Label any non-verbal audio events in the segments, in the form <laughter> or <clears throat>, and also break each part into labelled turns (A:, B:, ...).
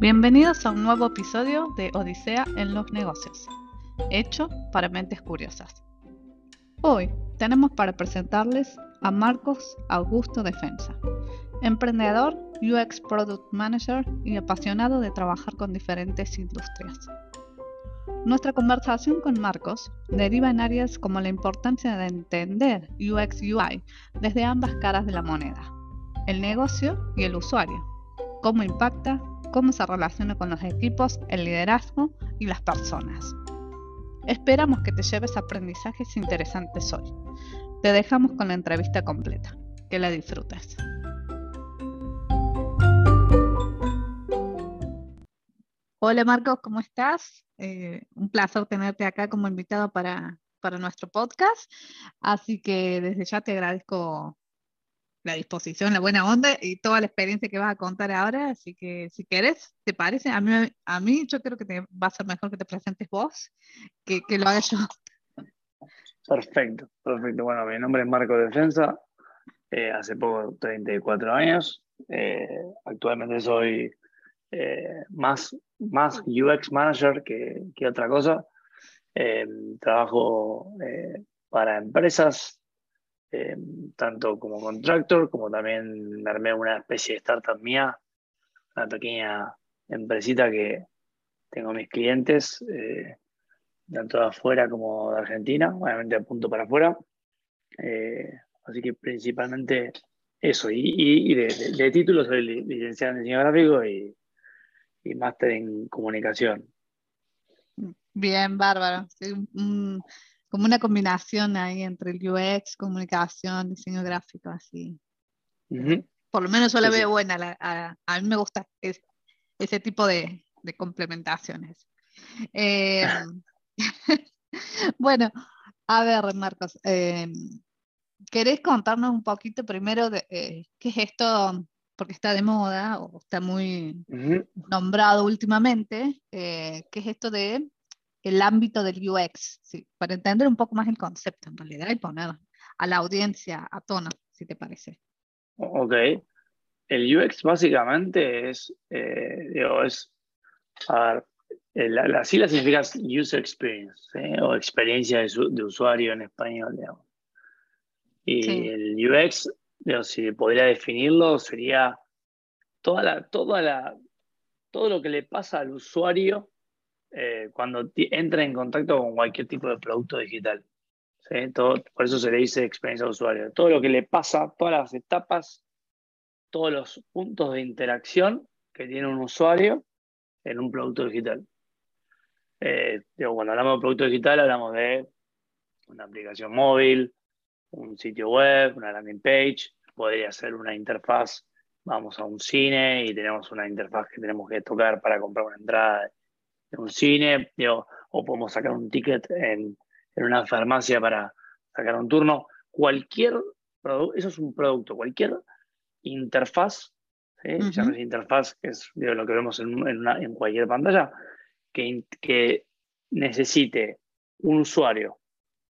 A: Bienvenidos a un nuevo episodio de Odisea en los negocios, hecho para mentes curiosas. Hoy tenemos para presentarles a Marcos Augusto Defensa, emprendedor, UX Product Manager y apasionado de trabajar con diferentes industrias. Nuestra conversación con Marcos deriva en áreas como la importancia de entender UX UI desde ambas caras de la moneda, el negocio y el usuario, cómo impacta, cómo se relaciona con los equipos, el liderazgo y las personas. Esperamos que te lleves aprendizajes interesantes hoy. Te dejamos con la entrevista completa. Que la disfrutes. Hola Marcos, ¿cómo estás? Eh, un placer tenerte acá como invitado para, para nuestro podcast. Así que desde ya te agradezco la disposición, la buena onda y toda la experiencia que vas a contar ahora. Así que si quieres, ¿te parece? A mí, a mí yo creo que te, va a ser mejor que te presentes vos que, que lo haga yo.
B: Perfecto, perfecto. Bueno, mi nombre es Marco Defensa. Eh, hace poco 34 años. Eh, actualmente soy eh, más, más UX manager que, que otra cosa. Eh, trabajo eh, para empresas, tanto como contractor, como también me armé una especie de startup mía, una pequeña empresita que tengo mis clientes, tanto de afuera como de Argentina, obviamente apunto para afuera. así que principalmente eso, y, de, de, título soy licenciado en diseño gráfico y y máster en comunicación.
A: Bien, bárbaro. Como una combinación ahí entre el UX, comunicación, diseño gráfico, así. Por lo menos yo la veo buena. a, mí me gusta ese tipo de, complementaciones. Eh, <laughs> bueno, a ver, Marcos, eh, ¿querés contarnos un poquito primero de eh, qué es esto porque está de moda o está muy nombrado últimamente, eh, que es esto de el ámbito del UX, ¿sí? para entender un poco más el concepto en realidad y poner a la audiencia a tono, si te parece.
B: Ok. El UX básicamente es, eh, digo, es, a ver, la, la sigla significa User Experience, o experiencia de, su, de, usuario en español, digamos. Y sí. el UX si podría definirlo, sería toda la, toda la, todo lo que le pasa al usuario eh, cuando entra en contacto con cualquier tipo de producto digital. Todo, por eso se le dice experiencia de usuario. Todo lo que le pasa, todas las etapas, todos los puntos de interacción que tiene un usuario en un producto digital. Eh, cuando hablamos de producto digital, hablamos de una aplicación móvil, un sitio web, una landing page, podría ser una interfaz, vamos a un cine y tenemos una interfaz que tenemos que tocar para comprar una entrada de un cine, o podemos sacar un ticket en, en, una farmacia para sacar un turno. Cualquier producto, eso es un producto, cualquier interfaz, ¿sí? uh -huh. interfaz, que es digo, lo que vemos en, en, una, en cualquier pantalla, que, que necesite un usuario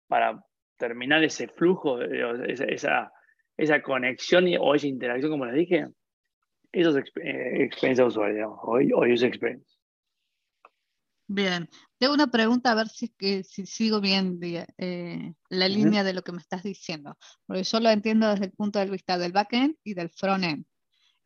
B: para terminar ese flujo, esa, esa, conexión o esa interacción, como les dije, eso es eh, experiencia de usuario, digamos, o, o user experience.
A: Bien, tengo una pregunta a ver si, que, si sigo bien eh, la línea de lo que me estás diciendo, porque yo lo entiendo desde el punto de vista del backend y del frontend.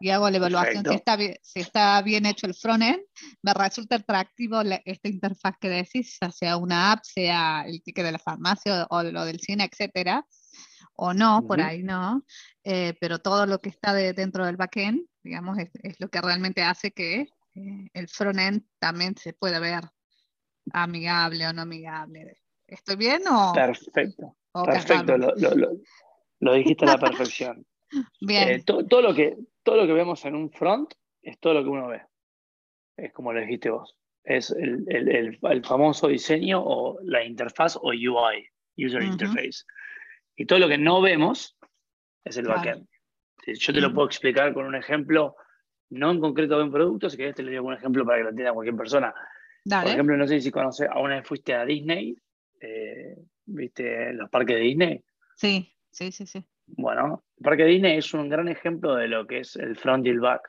A: Y hago la evaluación si está, bien, si está bien hecho el frontend, me resulta atractivo la, esta interfaz que decís, sea una app, sea el ticket de la farmacia o, o lo del cine, etcétera o no, uh -huh. por ahí no, eh, pero todo lo que está de, dentro del backend, digamos, es, es, lo que realmente hace que eh, el frontend también se pueda ver amigable o no amigable. ¿Estoy bien o...?
B: Perfecto, o perfecto, lo, lo, lo, lo, dijiste a la perfección. <laughs>
A: bien.
B: Eh, to, todo, lo que, todo lo que vemos en un front es todo lo que uno ve, es como lo dijiste vos. Es el, el, el, el famoso diseño o la interfaz o UI, User uh -huh. Interface. Y todo lo que no vemos es el claro. backend. Yo te lo puedo explicar con un ejemplo, no en concreto de un producto, si querés te digo un ejemplo para que lo entienda cualquier persona.
A: Dale.
B: Por ejemplo, no sé si conoces, ¿alguna vez fuiste a Disney? Eh, ¿Viste los parques de Disney?
A: Sí, sí, sí, sí.
B: Bueno, el parque de Disney es un gran ejemplo de lo que es el front y el back.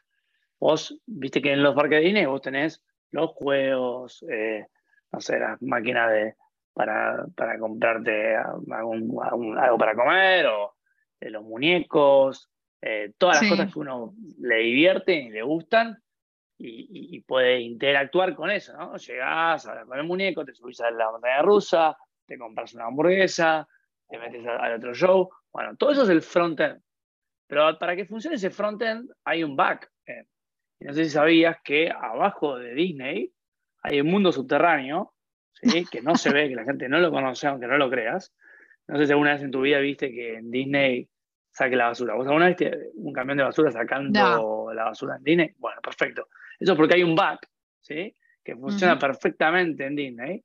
B: vos viste que en los parques de Disney vos tenés los juegos, eh, no sé, las máquinas de, para, para comprarte algo para comer o eh, los muñecos, eh, todas las cosas que uno le divierte y le gustan y, puede interactuar con eso, ¿no? Llegás, hablas con el muñeco, te subís a la montaña rusa, te compras una hamburguesa, te metes al otro show. Bueno, todo eso es el front-end. Pero para que funcione ese front-end hay un back-end. no sé si sabías que abajo de Disney hay un mundo subterráneo, ¿sí? <laughs> que no se ve, que la gente no lo conoce, aunque no lo creas. No sé si alguna vez en tu vida viste que en Disney saque la basura. ¿Vos alguna vez un camión de basura sacando la basura en Disney? Bueno, perfecto. Eso es porque hay un back, ¿sí? Que funciona perfectamente en Disney,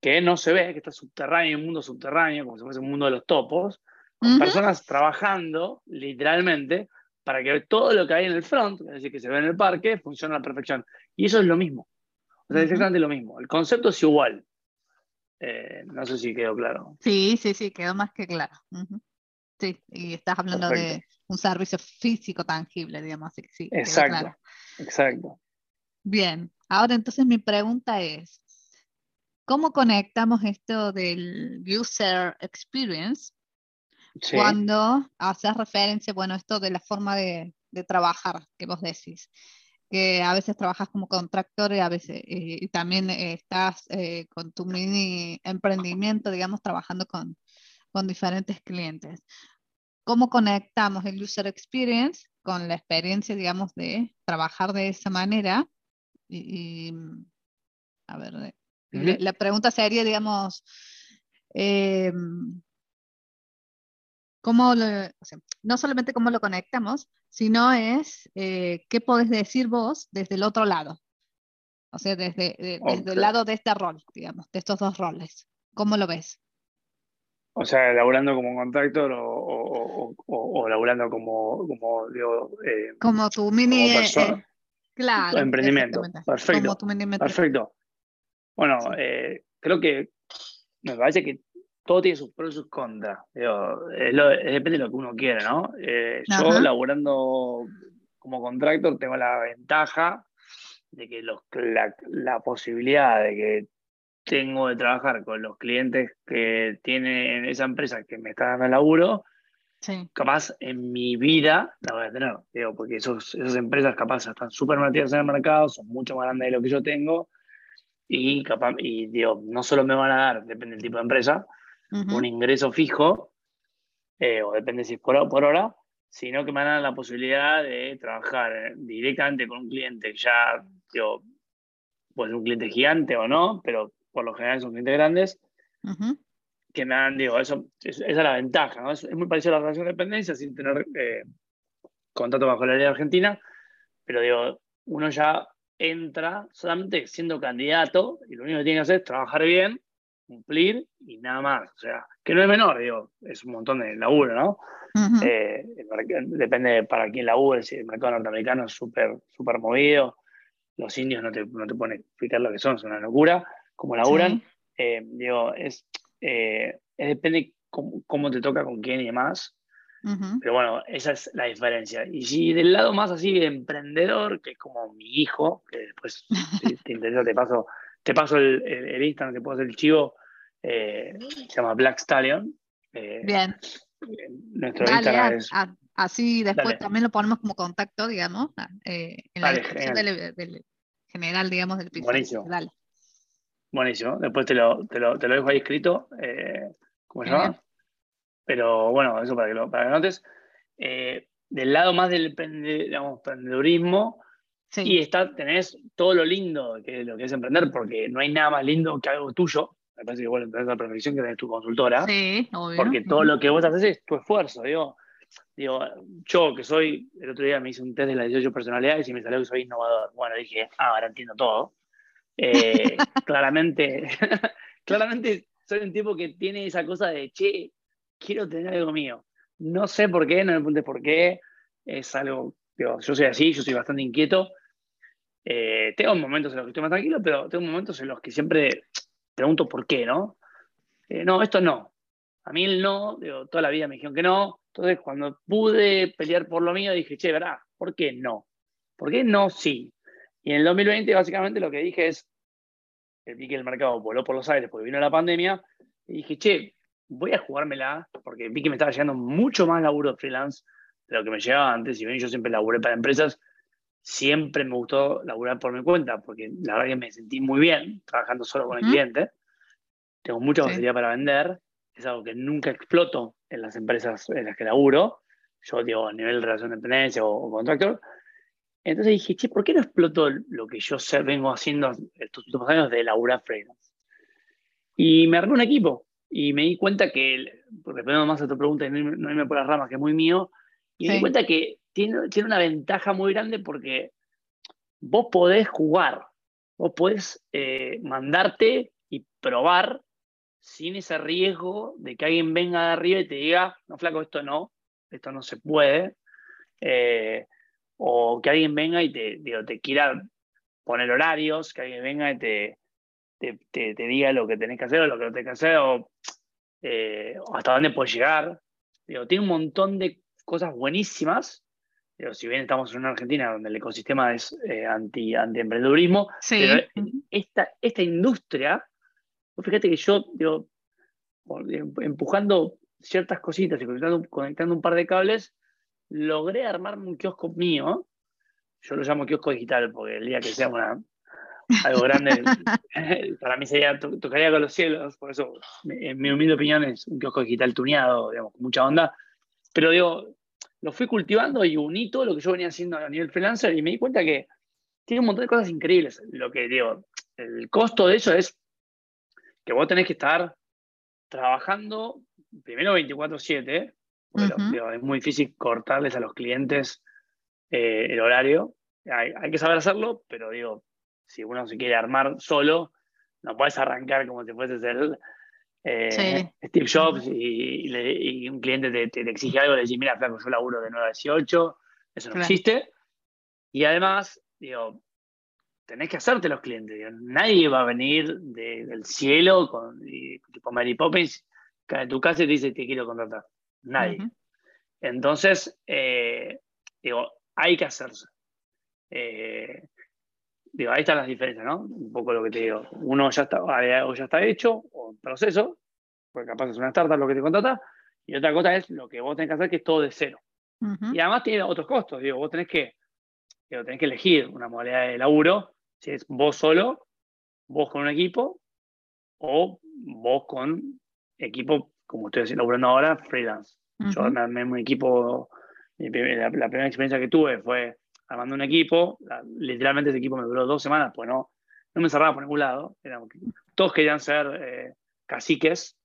B: que no se ve, que está subterráneo, un mundo subterráneo, como si fuese un mundo de los topos, con personas trabajando literalmente para que todo lo que hay en el front, es decir, que se ve en el parque, funcione a la perfección. Y eso es lo mismo. O sea, es exactamente lo mismo. El concepto es igual. Eh, no sé si quedó claro.
A: Sí, sí, sí, quedó más que claro. Sí, y estás hablando de un servicio físico tangible, digamos, así que sí.
B: Exacto, exacto.
A: Bien, ahora entonces mi pregunta es, ¿cómo conectamos esto del user experience cuando haces referencia, bueno, esto de la forma de, trabajar que vos decís? que a veces trabajas como contractor y a veces y también estás eh, con tu mini emprendimiento, digamos, trabajando con, con diferentes clientes. ¿Cómo conectamos el user experience con la experiencia, digamos, de trabajar de esa manera? Y, a ver, la pregunta sería, digamos, eh, ¿cómo no solamente cómo lo conectamos, sino es eh, qué podés decir vos desde el otro lado. O sea, desde, desde el lado de este rol, digamos, de estos dos roles. ¿Cómo lo ves?
B: O sea, laburando como contractor o, o, o, laburando como, como digo,
A: eh, como tu mini
B: eh, eh, claro, emprendimiento. Perfecto. Perfecto. Bueno, creo que me parece que todo tiene sus pros y sus contras. depende de lo que uno quiera, ¿no? yo laburando como contractor tengo la ventaja de que los, la, la posibilidad de que tengo de trabajar con los clientes que tiene esa empresa que me está dando el laburo, capaz en mi vida la voy a tener, digo, porque esos, esas empresas capaz están súper metidas en el mercado, son mucho más grandes de lo que yo tengo, y capaz, y digo, no solo me van a dar, depende del tipo de empresa, un ingreso fijo, eh, o depende si es por, por hora, sino que me van a dar la posibilidad de trabajar directamente con un cliente ya, digo, puede ser un cliente gigante o no, pero por lo general son clientes grandes, que me han, digo, eso, esa es la ventaja, ¿no? es, muy parecido a la relación de dependencia sin tener eh, contrato bajo la ley argentina, pero digo, uno ya entra solamente siendo candidato y lo único que tiene que hacer es trabajar bien, cumplir y nada más. O sea, que no es menor, digo, es un montón de laburo, ¿no? Eh, depende para quién labure, si el mercado norteamericano es súper super movido, los indios no te, no te pueden explicar lo que son, es una locura como laburan, eh, digo, es, eh, depende cómo, te toca con quién y demás. Pero bueno, esa es la diferencia. Y si del lado más así de emprendedor, que es como mi hijo, que después <laughs> si te interesa, te paso, te paso el, el, Instagram, te puedo hacer el chivo, eh, se llama Black Stallion.
A: Bien.
B: Nuestro Instagram es.
A: así después también lo ponemos como contacto, digamos, en la descripción del, general, digamos, del
B: episodio. Buenísimo. Dale. Buenísimo. Después te lo, te lo, te lo dejo ahí escrito. Eh, ¿Cómo se llama? Pero bueno, eso para que lo, para que notes. Eh, del lado más del emprendedurismo, y está, tenés todo lo lindo que lo que es emprender, porque no hay nada más lindo que algo tuyo. Me parece que bueno, tenés la perfección que tenés tu consultora.
A: Sí, obvio.
B: Porque todo lo que vos haces es tu esfuerzo. Digo, digo, yo que soy, el otro día me hice un test de las 18 personalidades y me salió que soy innovador. Bueno, dije, ah, ahora entiendo todo. Eh, <laughs> claramente, <laughs> claramente soy un tipo que tiene esa cosa de, che, quiero tener algo mío. No sé por qué, no me preguntes por qué. Es algo, yo soy así, yo soy bastante inquieto. Eh, tengo momentos en los que estoy más tranquilo, pero tengo momentos en los que siempre pregunto por qué, ¿no? Eh, no, esto no. A mí el no, digo, toda la vida me dijeron que no. Entonces, cuando pude pelear por lo mío, dije, che, ¿verdad? ¿Por qué no? ¿Por qué no? Sí. Y en el 2020 básicamente lo que dije es, vi que el mercado voló por los aires porque vino la pandemia, y dije, che, voy a jugármela, porque vi que me estaba llegando mucho más laburo freelance de lo que me llegaba antes, y bien yo siempre laburé para empresas, siempre me gustó laburar por mi cuenta, porque la verdad que me sentí muy bien trabajando solo con el cliente, tengo mucha facilidad para vender, es algo que nunca exploto en las empresas en las que laburo, yo digo a nivel de relación de dependencia o, o contractor, entonces dije, che, ¿por qué no exploto lo que yo sé, vengo haciendo estos últimos años de laburar freelance? Y me armé un equipo y me di cuenta que, respondiendo más a tu pregunta y no irme por las ramas, que es muy mío, y me di cuenta que tiene, tiene una ventaja muy grande porque vos podés jugar, vos podés eh, mandarte y probar sin ese riesgo de que alguien venga de arriba y te diga, no, flaco, esto no, esto no se puede. Eh, o que alguien venga y te, te quiera poner horarios, que alguien venga y te, te, diga lo que tenés que hacer o lo que no tenés que hacer, o, eh, hasta dónde puedes llegar. Digo, tiene un montón de cosas buenísimas. Digo, si bien estamos en una Argentina donde el ecosistema es eh, anti, anti-emprendedurismo, pero esta, esta industria, fíjate que yo, digo, empujando ciertas cositas y conectando un par de cables, logré armarme un kiosco mío. Yo lo llamo kiosco digital porque el día que sea una, algo grande, <laughs> para mí sería, tocaría con los cielos. Por eso, en mi humilde opinión, es un kiosco digital tuneado, digamos, con mucha onda. Pero digo, lo fui cultivando y uní todo lo que yo venía haciendo a nivel freelancer y me di cuenta que tiene un montón de cosas increíbles. Lo que digo, el costo de eso es que vos tenés que estar trabajando primero 24/7, es muy difícil cortarles a los clientes eh, el horario. Hay, que saber hacerlo, pero digo, si uno se quiere armar solo, no puedes arrancar como si fueses el eh, Steve Jobs y, un cliente te, exige algo, le dice, mira, flaco, yo laburo de 9 a 18, eso no existe. Y además, digo, tenés que hacerte los clientes. nadie va a venir del cielo con tipo Mary Poppins, cae en tu casa y te dice, te quiero contratar. Nadie. Entonces, eh, digo, hay que hacerse. Eh, digo, ahí están las diferencias, ¿no? Un poco lo que te digo. Uno ya está, o ya está hecho, o en proceso, porque capaz es una startup lo que te contrata, y otra cosa es lo que vos tenés que hacer, que es todo de cero. Y además tiene otros costos, digo, vos tenés que, digo, tenés que elegir una modalidad de laburo, si es vos solo, vos con un equipo, o vos con equipo como estoy laburando ahora, freelance. Yo me armé un equipo, la, primera experiencia que tuve fue armando un equipo, literalmente ese equipo me duró dos semanas, pues no, no me cerraba por ningún lado, todos querían ser eh, caciques,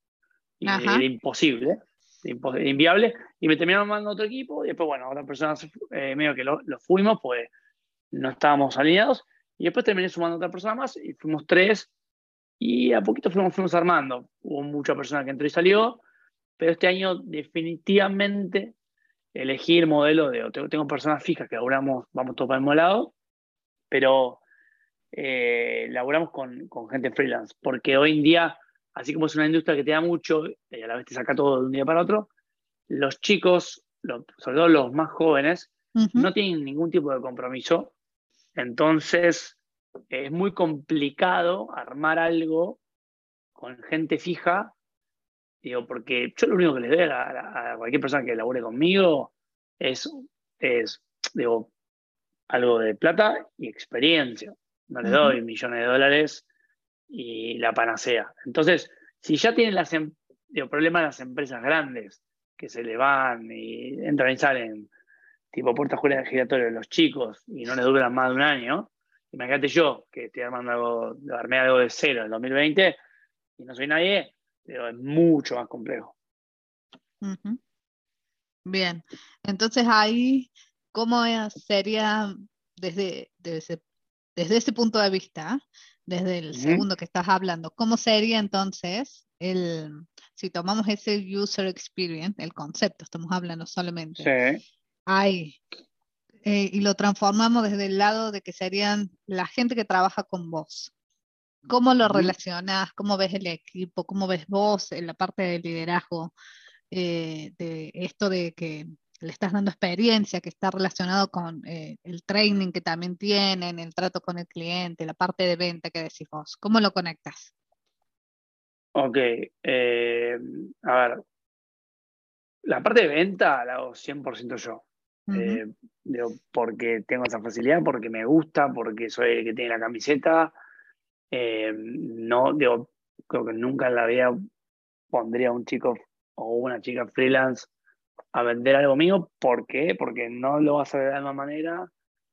B: y era imposible, inviable, y me terminaron mandando otro equipo, y después, bueno, otras personas, eh, medio que lo, fuimos, pues no estábamos alineados, y después terminé sumando otra persona más, y fuimos tres, y a poquito fuimos, fuimos armando. Hubo mucha persona que entró y salió, pero este año definitivamente elegí el modelo de, tengo, personas fijas que laburamos, vamos todos para el mismo lado, pero eh, laburamos con, con, gente freelance, porque hoy en día, así como es una industria que te da mucho y a la vez te saca todo de un día para otro, los chicos, sobre todo los más jóvenes, no tienen ningún tipo de compromiso. Entonces, es muy complicado armar algo con gente fija, digo, porque yo lo único que le doy a, cualquier persona que labure conmigo es, es digo, algo de plata y experiencia. No le doy millones de dólares y la panacea. Entonces, si ya tienen las, em, digo, problemas las empresas grandes que se le van y entran y salen, tipo puertas giratorio de los chicos y no les duran más de un año, Imagínate yo, que estoy armando algo, armé algo de cero en el 2020 y no soy nadie, pero es mucho más complejo.
A: Bien, entonces ahí, ¿cómo sería desde, desde, desde ese punto de vista, desde el segundo que estás hablando, cómo sería entonces el, si tomamos ese user experience, el concepto, estamos hablando solamente, sí. hay eh, y lo transformamos desde el lado de que serían la gente que trabaja con vos. ¿Cómo lo relacionas? ¿Cómo ves el equipo? ¿Cómo ves vos en la parte del liderazgo? Eh, de esto de que le estás dando experiencia, que está relacionado con eh, el training que también tienen, el trato con el cliente, la parte de venta que decís vos. ¿Cómo lo conectas?
B: Ok, eh, a ver, la parte de venta la hago 100% yo. Eh, porque tengo esa facilidad, porque me gusta, porque soy el que tiene la camiseta. no, digo, creo que nunca en la vida pondría a un chico o una chica freelance a vender algo mío. ¿Por qué? Porque no lo vas a hacer de la misma manera.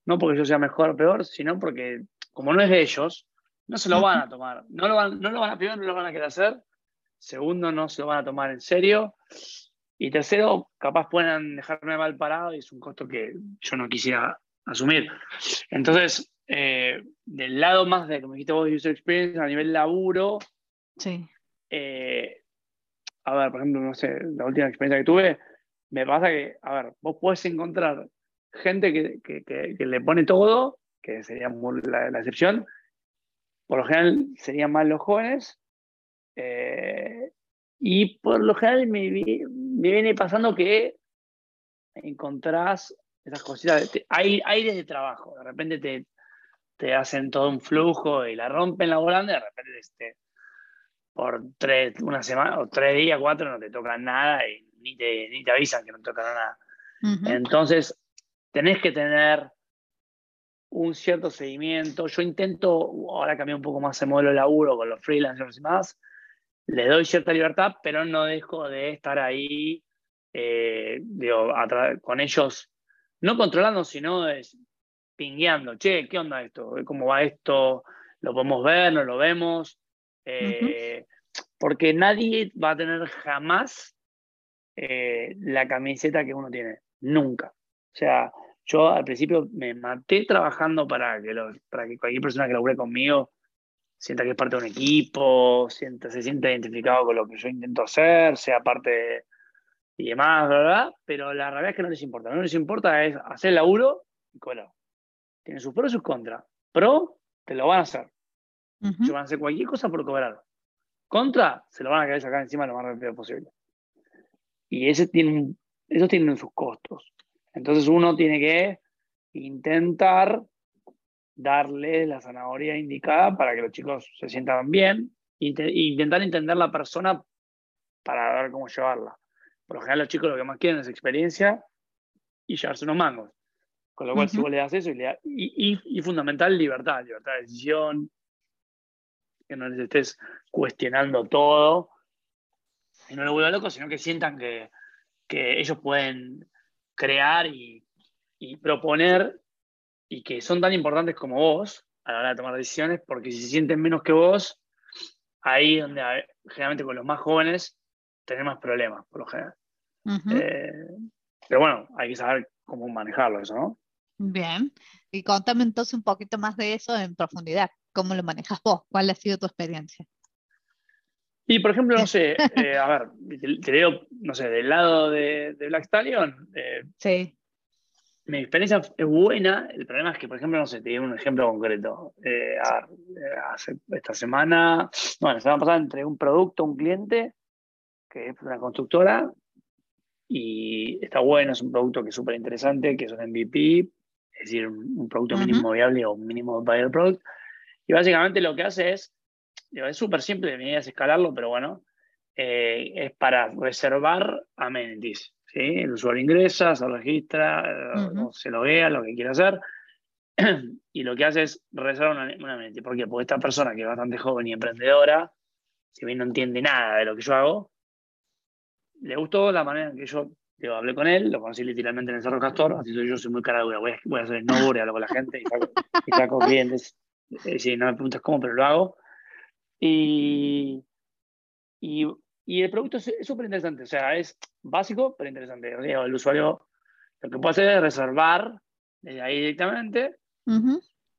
B: No porque yo sea mejor o peor, sino porque como no es de ellos, no se lo van a tomar. No lo van, no lo van a, primero, no lo van a querer hacer. Segundo, no se lo van a tomar en serio. Y tercero, capaz puedan dejarme mal parado y es un costo que yo no quisiera asumir. Entonces, eh, del lado más de, como dijiste vos, user experience, a nivel laburo,
A: sí.
B: Eh, a ver, por ejemplo, no sé, la última experiencia que tuve, me pasa que, a ver, vos puedes encontrar gente que, le pone todo, que sería la, la, excepción, por lo general serían más los jóvenes, eh, y por lo general me, viene pasando que encontrás esas cositas, hay aires de trabajo, de repente te, te, hacen todo un flujo y la rompen la volante, de repente este, por tres, una semana, o tres días, cuatro, no te tocan nada y ni te, ni te avisan que no tocan nada. Entonces, tenés que tener un cierto seguimiento. Yo intento, ahora cambié un poco más el modelo de laburo con los freelancers y más, les doy cierta libertad, pero no dejo de estar ahí eh, con ellos, no controlando, sino es, pingueando. Che, ¿qué onda esto? ¿Cómo va esto? ¿Lo podemos ver? ¿No lo vemos? Eh, porque nadie va a tener jamás eh, la camiseta que uno tiene. Nunca. O sea, yo al principio me maté trabajando para que, para que cualquier persona que labure conmigo sienta que es parte de un equipo, sienta, se sienta identificado con lo que yo intento hacer, sea parte y demás, ¿verdad? Pero la realidad es que no les importa. Que les importa es hacer el laburo y colar. Tiene sus pros y sus contras. Pro, te lo van a hacer. Uh van a hacer cualquier cosa por cobrar. Contra, se lo van a querer sacar encima lo más rápido posible. Y ese tiene, esos tienen sus costos. Entonces uno tiene que intentar darle la zanahoria indicada para que los chicos se sientan bien e intentar entender la persona para ver cómo llevarla. Por lo general los chicos lo que más quieren es experiencia y llevarse unos mangos. Con lo cual, si vos le das eso, y, y, fundamental, libertad, libertad de decisión, que no les estés cuestionando todo, y no lo vuelva loco, sino que sientan que, que ellos pueden crear y, y proponer y que son tan importantes como vos a la hora de tomar decisiones, porque si se sienten menos que vos, ahí donde generalmente con los más jóvenes tenemos problemas, por lo general. Eh, pero bueno, hay que saber cómo manejarlo eso, ¿no?
A: Bien, y contame entonces un poquito más de eso en profundidad. ¿Cómo lo manejas vos? ¿Cuál ha sido tu experiencia?
B: Y por ejemplo, no sé, <laughs> eh, a ver, te, digo, no sé, del lado de, Black Stallion. Eh,
A: sí
B: mi experiencia es buena, el problema es que, por ejemplo, no sé, te digo un ejemplo concreto. Eh, esta semana, bueno, la semana pasada entregué un producto a un cliente, que es una constructora, y está bueno, es un producto que es súper interesante, que es un MVP, es decir, un, producto mínimo viable o un mínimo viable product. Y básicamente lo que hace es, es súper simple, mi idea es escalarlo, pero bueno, eh, es para reservar amenities. El usuario ingresa, se registra, uh se loguea, lo que quiera hacer, <clears throat> y lo que hace es reservar una, mente. ¿Por qué? Porque esta persona que es bastante joven y emprendedora, si bien no entiende nada de lo que yo hago, le gustó la manera en que yo hablé con él, lo conocí literalmente en el Cerro Castor, así soy yo, soy muy cara voy a, voy a hacer snowboard y hablo con la gente y saco, clientes. Eh, no me preguntas cómo, pero lo hago. Y, y y el producto es súper interesante, o sea, es básico, pero interesante. El usuario lo que puede hacer es reservar desde ahí directamente.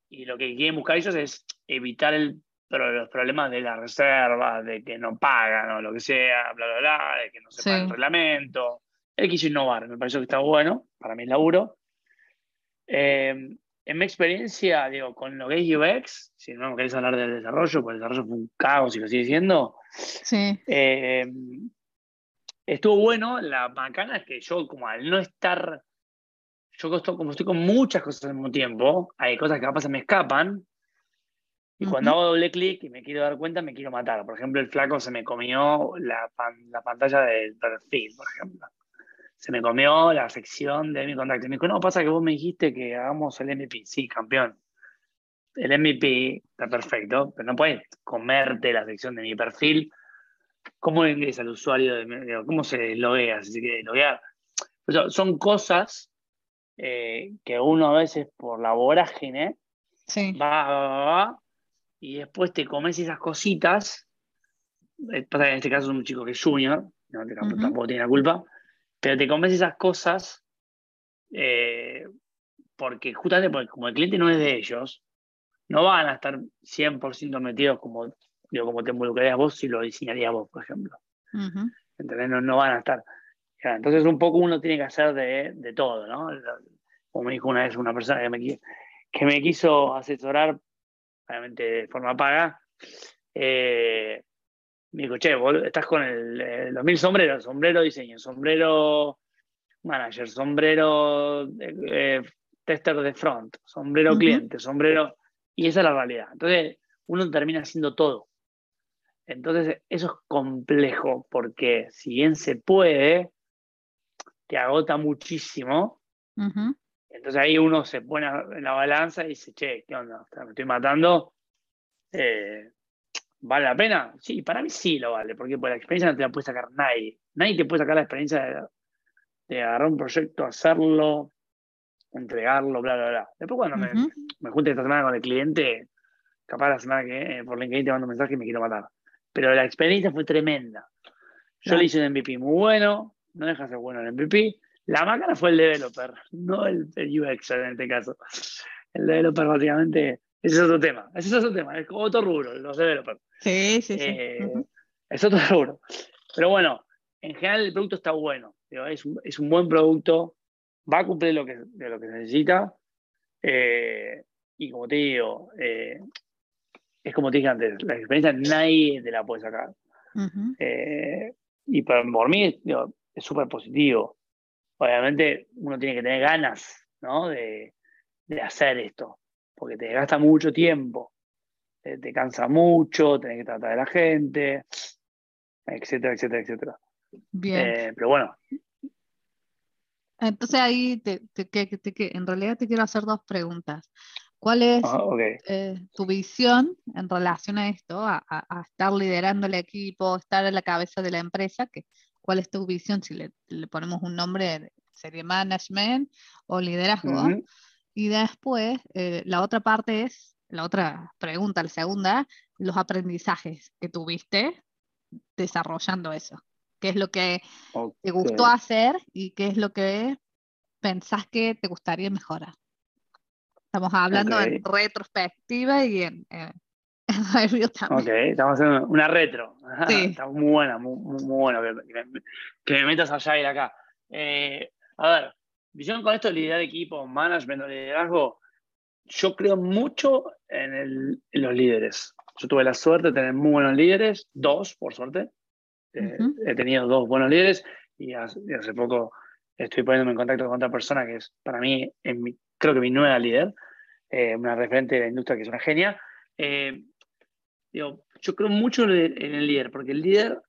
B: Y lo que quieren buscar ellos es evitar el, los problemas de la reserva, de que no pagan o lo que sea, bla, bla, bla, de que no se paga el reglamento. Él quiso innovar, me parece que está bueno, para mi laburo. Eh, en mi experiencia, digo, con lo que es UX, si no querés hablar del desarrollo, pues el desarrollo fue un caos y lo sigue siendo.
A: Sí.
B: Eh, estuvo bueno, la macana es que yo como al no estar, yo como estoy con muchas cosas al mismo tiempo, hay cosas que capaz se me escapan, y cuando hago doble clic y me quiero dar cuenta, me quiero matar. Por ejemplo, el flaco se me comió la, la pantalla del perfil, por ejemplo. Se me comió la sección de mi contacto. Me dijo, no, pasa que vos me dijiste que hagamos el MVP. Sí, campeón. El MVP está perfecto, pero no puedes comerte la sección de mi perfil. ¿Cómo ingresa el usuario? De, ¿Cómo se loguea? Si se quiere loguear. son cosas eh, que uno a veces por la vorágine va, va, va, y después te comes esas cositas. Eh, en este caso es un chico que es junior, no, tampoco, tiene la culpa, pero te comes esas cosas eh, porque justamente porque como el cliente no es de ellos, no van a estar 100% metidos como, digo, como te involucrarías vos si lo diseñarías vos, por ejemplo. No, van a estar. Entonces un poco uno tiene que hacer de, de todo, ¿no? Como me dijo una vez una persona que me, que me quiso asesorar obviamente de forma paga, eh, me dijo, che, vos estás con el, los mil sombreros, sombrero diseño, sombrero manager, sombrero eh, tester de front, sombrero cliente, sombrero... Y esa es la realidad. Entonces, uno termina haciendo todo. Entonces, eso es complejo porque si bien se puede, te agota muchísimo. Entonces ahí uno se pone en la balanza y dice, che, ¿qué onda? Me estoy matando. Eh, ¿Vale la pena? Sí, para mí sí lo vale, porque por la experiencia no te la puede sacar nadie. Nadie te puede sacar la experiencia de, agarrar un proyecto, hacerlo, entregarlo, bla, bla, bla. Después cuando me, me, junte esta semana con el cliente, capaz la semana que eh, por LinkedIn te mando un mensaje y me quiero matar. Pero la experiencia fue tremenda. Yo le hice un MVP muy bueno, no deja de ser bueno el MVP, la máquina fue el developer, no el, UX en este caso. El developer básicamente, ese es otro tema, ese es otro tema, es otro rubro, los developers.
A: Sí, sí, sí.
B: Eh, es otro rubro. Pero bueno, en general el producto está bueno, es, un, es, un, buen producto, va a cumplir lo que, de lo que necesita. Eh, y como te digo, eh, es como te dije antes, la experiencia nadie te la puede sacar. y por, por mí es súper positivo obviamente uno tiene que tener ganas ¿no? de, hacer esto, porque te gasta mucho tiempo, te, cansa mucho, tenés que tratar de la gente, etcétera, etcétera, etcétera.
A: Bien.
B: Eh, pero bueno.
A: Entonces ahí te, en realidad te quiero hacer dos preguntas. ¿Cuál es
B: ah,
A: eh, tu visión en relación a esto, a, estar liderando el equipo, estar en la cabeza de la empresa, que cuál es tu visión, si le, ponemos un nombre, sería management o liderazgo. Y después, eh, la otra parte es, la otra pregunta, la segunda, los aprendizajes que tuviste desarrollando eso. ¿Qué es lo que te gustó hacer y qué es lo que pensás que te gustaría mejorar? Estamos hablando en retrospectiva y en, <laughs>
B: Ok, estamos haciendo una retro. Está muy buena, muy, muy bueno que, me metas allá y acá. Eh, a ver, visión con esto de liderar equipo, management liderazgo, yo creo mucho en, los líderes. Yo tuve la suerte de tener muy buenos líderes, dos por suerte. Eh, he tenido dos buenos líderes y hace, poco estoy poniéndome en contacto con otra persona que es para mí, creo que mi nueva líder, eh, una referente de la industria que es una genia yo creo mucho en el líder, porque el líder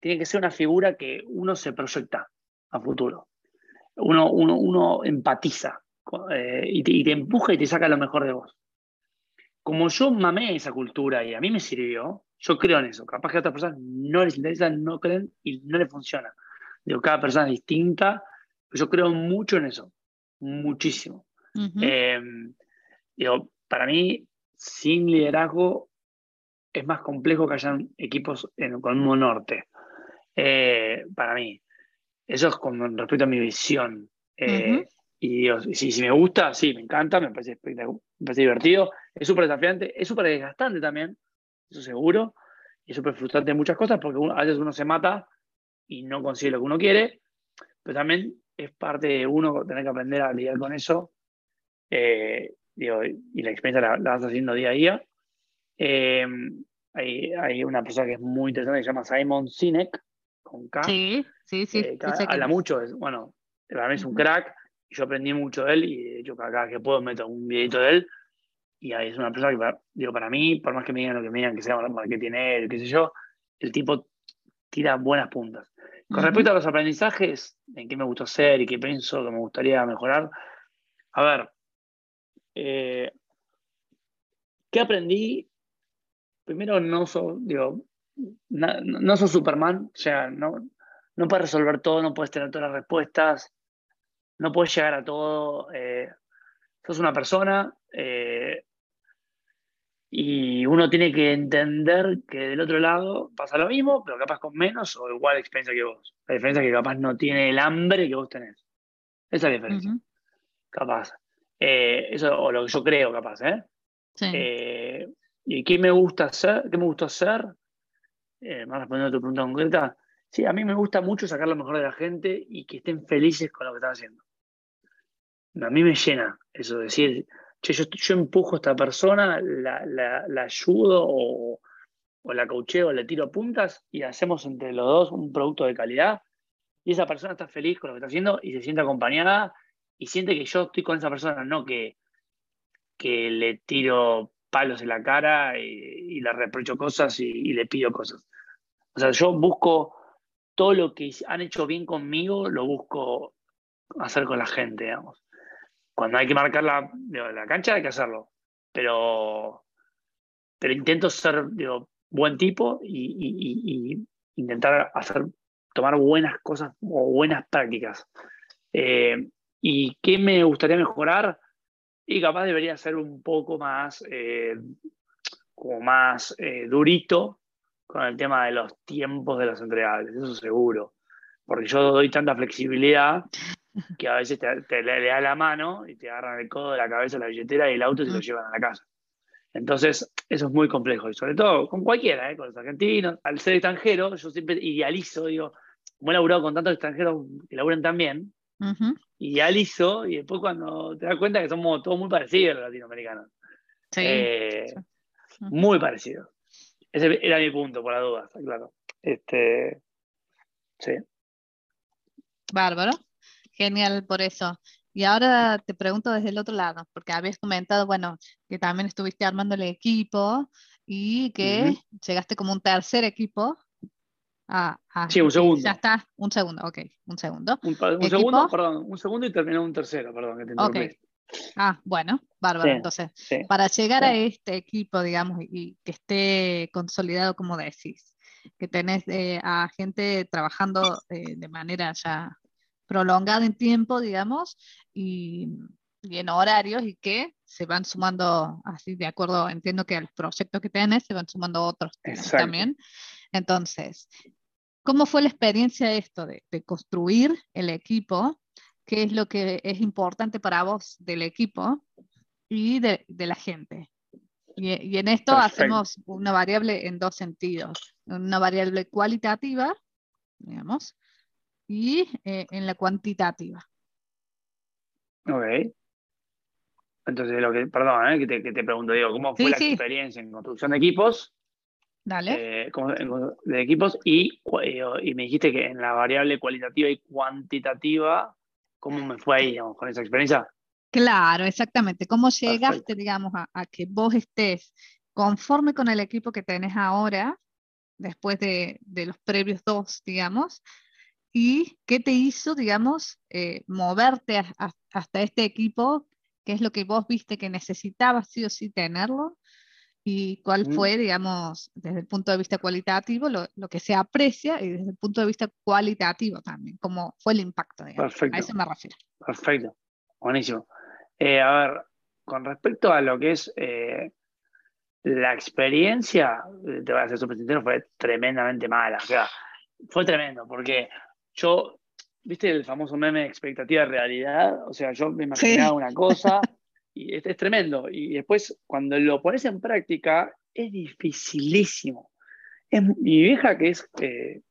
B: tiene que ser una figura que uno se proyecta a futuro. Uno, uno, empatiza eh, y, te, empuja y te saca lo mejor de vos. Como yo mamé esa cultura y a mí me sirvió, yo creo en eso. Capaz que a otras personas no les interesa, no creen y no les funciona. Digo, cada persona es distinta, yo creo mucho en eso, muchísimo. Em, para mí, sin liderazgo es más complejo que hayan equipos con un norte. Eh, para mí. Eso es con respecto a mi visión. Eh, y si, si, me gusta, sí, me encanta, me parece, me parece divertido. Es súper desafiante, es súper desgastante también, eso seguro. Y es súper frustrante en muchas cosas porque a veces uno se mata y no consigue lo que uno quiere. Pero también es parte de uno tener que aprender a lidiar con eso. Eh, y la experiencia la, la vas haciendo día a día. Eh, hay, hay, una persona que es muy interesante que se llama Simon Sinek, con K.
A: Sí, Sí, sí.
B: Eh, habla mucho, es, bueno, para mí es un crack, y yo aprendí mucho de él, y de hecho cada que puedo meto un videito de él, y ahí es una persona que, para, digo, para mí, por más que me digan lo que me digan, que sea que tiene él, qué sé yo, el tipo tira buenas puntas. Con respecto a los aprendizajes, en qué me gustó hacer y qué pienso que me gustaría mejorar, a ver, eh, ¿qué aprendí? Primero, no soy, digo, no, Superman, o sea, no, no puedes resolver todo, no puedes tener todas las respuestas, no puedes llegar a todo. Eh, sos una persona, eh, y uno tiene que entender que del otro lado pasa lo mismo, pero capaz con menos o igual experiencia que vos. La diferencia es que capaz no tiene el hambre que vos tenés. Esa es la diferencia. Capaz. Eh, eso, o lo que yo creo, capaz, ¿eh? Sí. Eh, ¿Y qué me gusta hacer? ¿Qué me gusta hacer? Eh, más respondiendo a tu pregunta concreta. Sí, a mí me gusta mucho sacar lo mejor de la gente y que estén felices con lo que están haciendo. A mí me llena eso, decir, yo, yo empujo a esta persona, la, la, ayudo o, o, la coacheo, le tiro puntas y hacemos entre los dos un producto de calidad. Y esa persona está feliz con lo que está haciendo y se siente acompañada y siente que yo estoy con esa persona, no que, que le tiro palos en la cara y, le reprocho cosas y, y, le pido cosas. O sea, yo busco todo lo que han hecho bien conmigo, lo busco hacer con la gente, digamos cuando hay que marcar la, la cancha hay que hacerlo. Pero, pero intento ser buen tipo y, intentar hacer, tomar buenas cosas o buenas prácticas. Eh, ¿Y qué me gustaría mejorar? Y capaz debería ser un poco más, eh, como más eh, durito con el tema de los tiempos de los entregables, eso seguro. Porque yo doy tanta flexibilidad <laughs> que a veces te, le, da la mano y te agarran el codo de la cabeza, la billetera y el auto y se lo llevan a la casa. Entonces, eso es muy complejo, y sobre todo con cualquiera, ¿eh? con los argentinos. Al ser extranjero, yo siempre idealizo, digo, como he laburado con tantos extranjeros que laburan también, idealizo, y después cuando te das cuenta que somos todos muy parecidos los latinoamericanos. Eh, muy parecidos. Ese era mi punto, por la duda, claro. Este, sí.
A: Bárbaro. Genial por eso. Y ahora te pregunto desde el otro lado, porque habías comentado, bueno, que también estuviste armando el equipo y que llegaste como un tercer equipo.
B: Ah, sí, un segundo.
A: Ya está, un segundo, ok, un segundo.
B: Un, segundo, perdón, un segundo y terminó un tercero, perdón, que te okay.
A: Ah, bueno, bárbaro. Entonces, para llegar a este equipo, digamos, y, que esté consolidado, como decís, que tenés eh, a gente trabajando eh, de manera ya prolongado en tiempo, digamos, y, en horarios y que se van sumando así de acuerdo, entiendo que a los proyectos que tienes se van sumando otros también. Entonces, ¿cómo fue la experiencia de esto, de, construir el equipo? ¿Qué es lo que es importante para vos del equipo y de, la gente? Y, en esto hacemos una variable en dos sentidos. Una variable cualitativa, digamos, y eh, en la cuantitativa.
B: Ok. Entonces, lo que, perdón, eh, que, te, que, te, pregunto, digo, ¿cómo fue la experiencia en construcción de equipos?
A: Dale.
B: Eh, de equipos y, y, me dijiste que en la variable cualitativa y cuantitativa, ¿cómo me fue ahí, digamos, con esa experiencia?
A: Claro, exactamente. ¿Cómo llegaste, digamos, a, a, que vos estés conforme con el equipo que tenés ahora, después de, de los previos dos, digamos, y qué te hizo, digamos, eh, moverte hasta este equipo, qué es lo que vos viste que necesitabas sí o sí tenerlo y cuál fue, digamos, desde el punto de vista cualitativo, lo, que se aprecia y desde el punto de vista cualitativo también, cómo fue el impacto. Digamos. Perfecto. A eso me refiero.
B: Perfecto, buenísimo. Eh, a ver, con respecto a lo que es eh, la experiencia, te voy a ser súper sincero, fue tremendamente mala. O sea, fue tremendo, porque yo, ¿viste el famoso meme expectativa de realidad? O sea, yo me imaginaba una cosa <laughs> y es, es, tremendo. Y después, cuando lo pones en práctica, es dificilísimo. Es, mi vieja, que es, eh,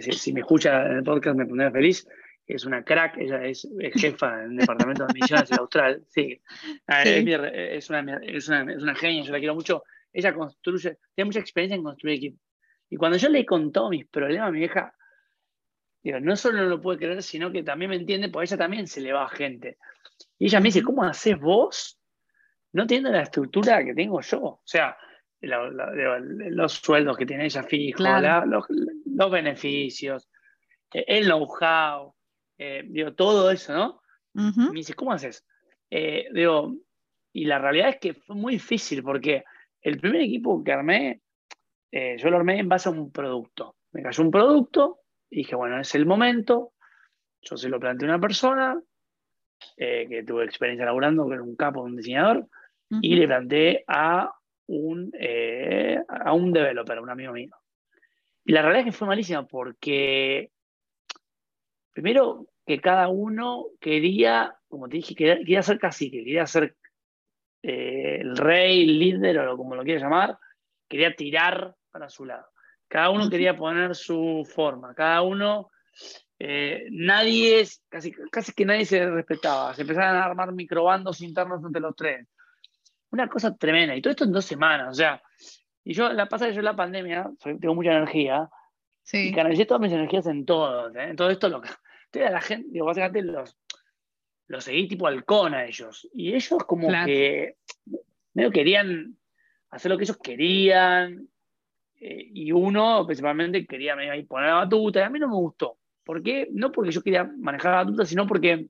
B: si, me escucha en el podcast me pondrá feliz, es una crack, ella es, jefa en el departamento de misiones en Austral, sí. Ah, es, es, una, es, una, es una genia, yo la quiero mucho. Ella construye, tiene mucha experiencia en construir equipos. Y cuando yo le he contado mis problemas a mi vieja, digo, no solo no lo puede creer, sino que también me entiende, porque a ella también se le va gente. Y ella me dice, ¿cómo haces vos no teniendo la estructura que tengo yo? O sea, los sueldos que tiene ella fijos, los, beneficios, eh, el know-how, eh, digo, todo eso, ¿no? Me dice, ¿cómo haces? Eh, digo, y la realidad es que fue muy difícil porque el primer equipo que armé, yo lo armé en base a un producto. Me cayó un producto y dije, bueno, es el momento. Yo se lo planteé a una persona que tuve experiencia laburando, que era un capo, un diseñador, y le planteé a un, a un developer, un amigo mío. Y la realidad es que fue malísima porque, primero, que cada uno quería, como te dije, quería, ser cacique, quería ser eh, el rey, el líder o como lo quieras llamar, quería tirar para su lado. Cada uno quería poner su forma, cada uno, eh, nadie es, casi, casi que nadie se respetaba, se empezaban a armar microbandos internos entre los tres. Una cosa tremenda, y todo esto en dos semanas, o sea, y yo, la pasa que yo la pandemia, tengo mucha energía, y canalicé todas mis energías en todo, ¿eh? en todo esto lo que la gente, digo, básicamente los, los seguí tipo halcón a ellos. Y ellos como que medio querían hacer lo que ellos querían. Eh, y uno principalmente quería ahí poner la batuta. Y a mí no me gustó. ¿Por qué? No porque yo quería manejar la sino porque,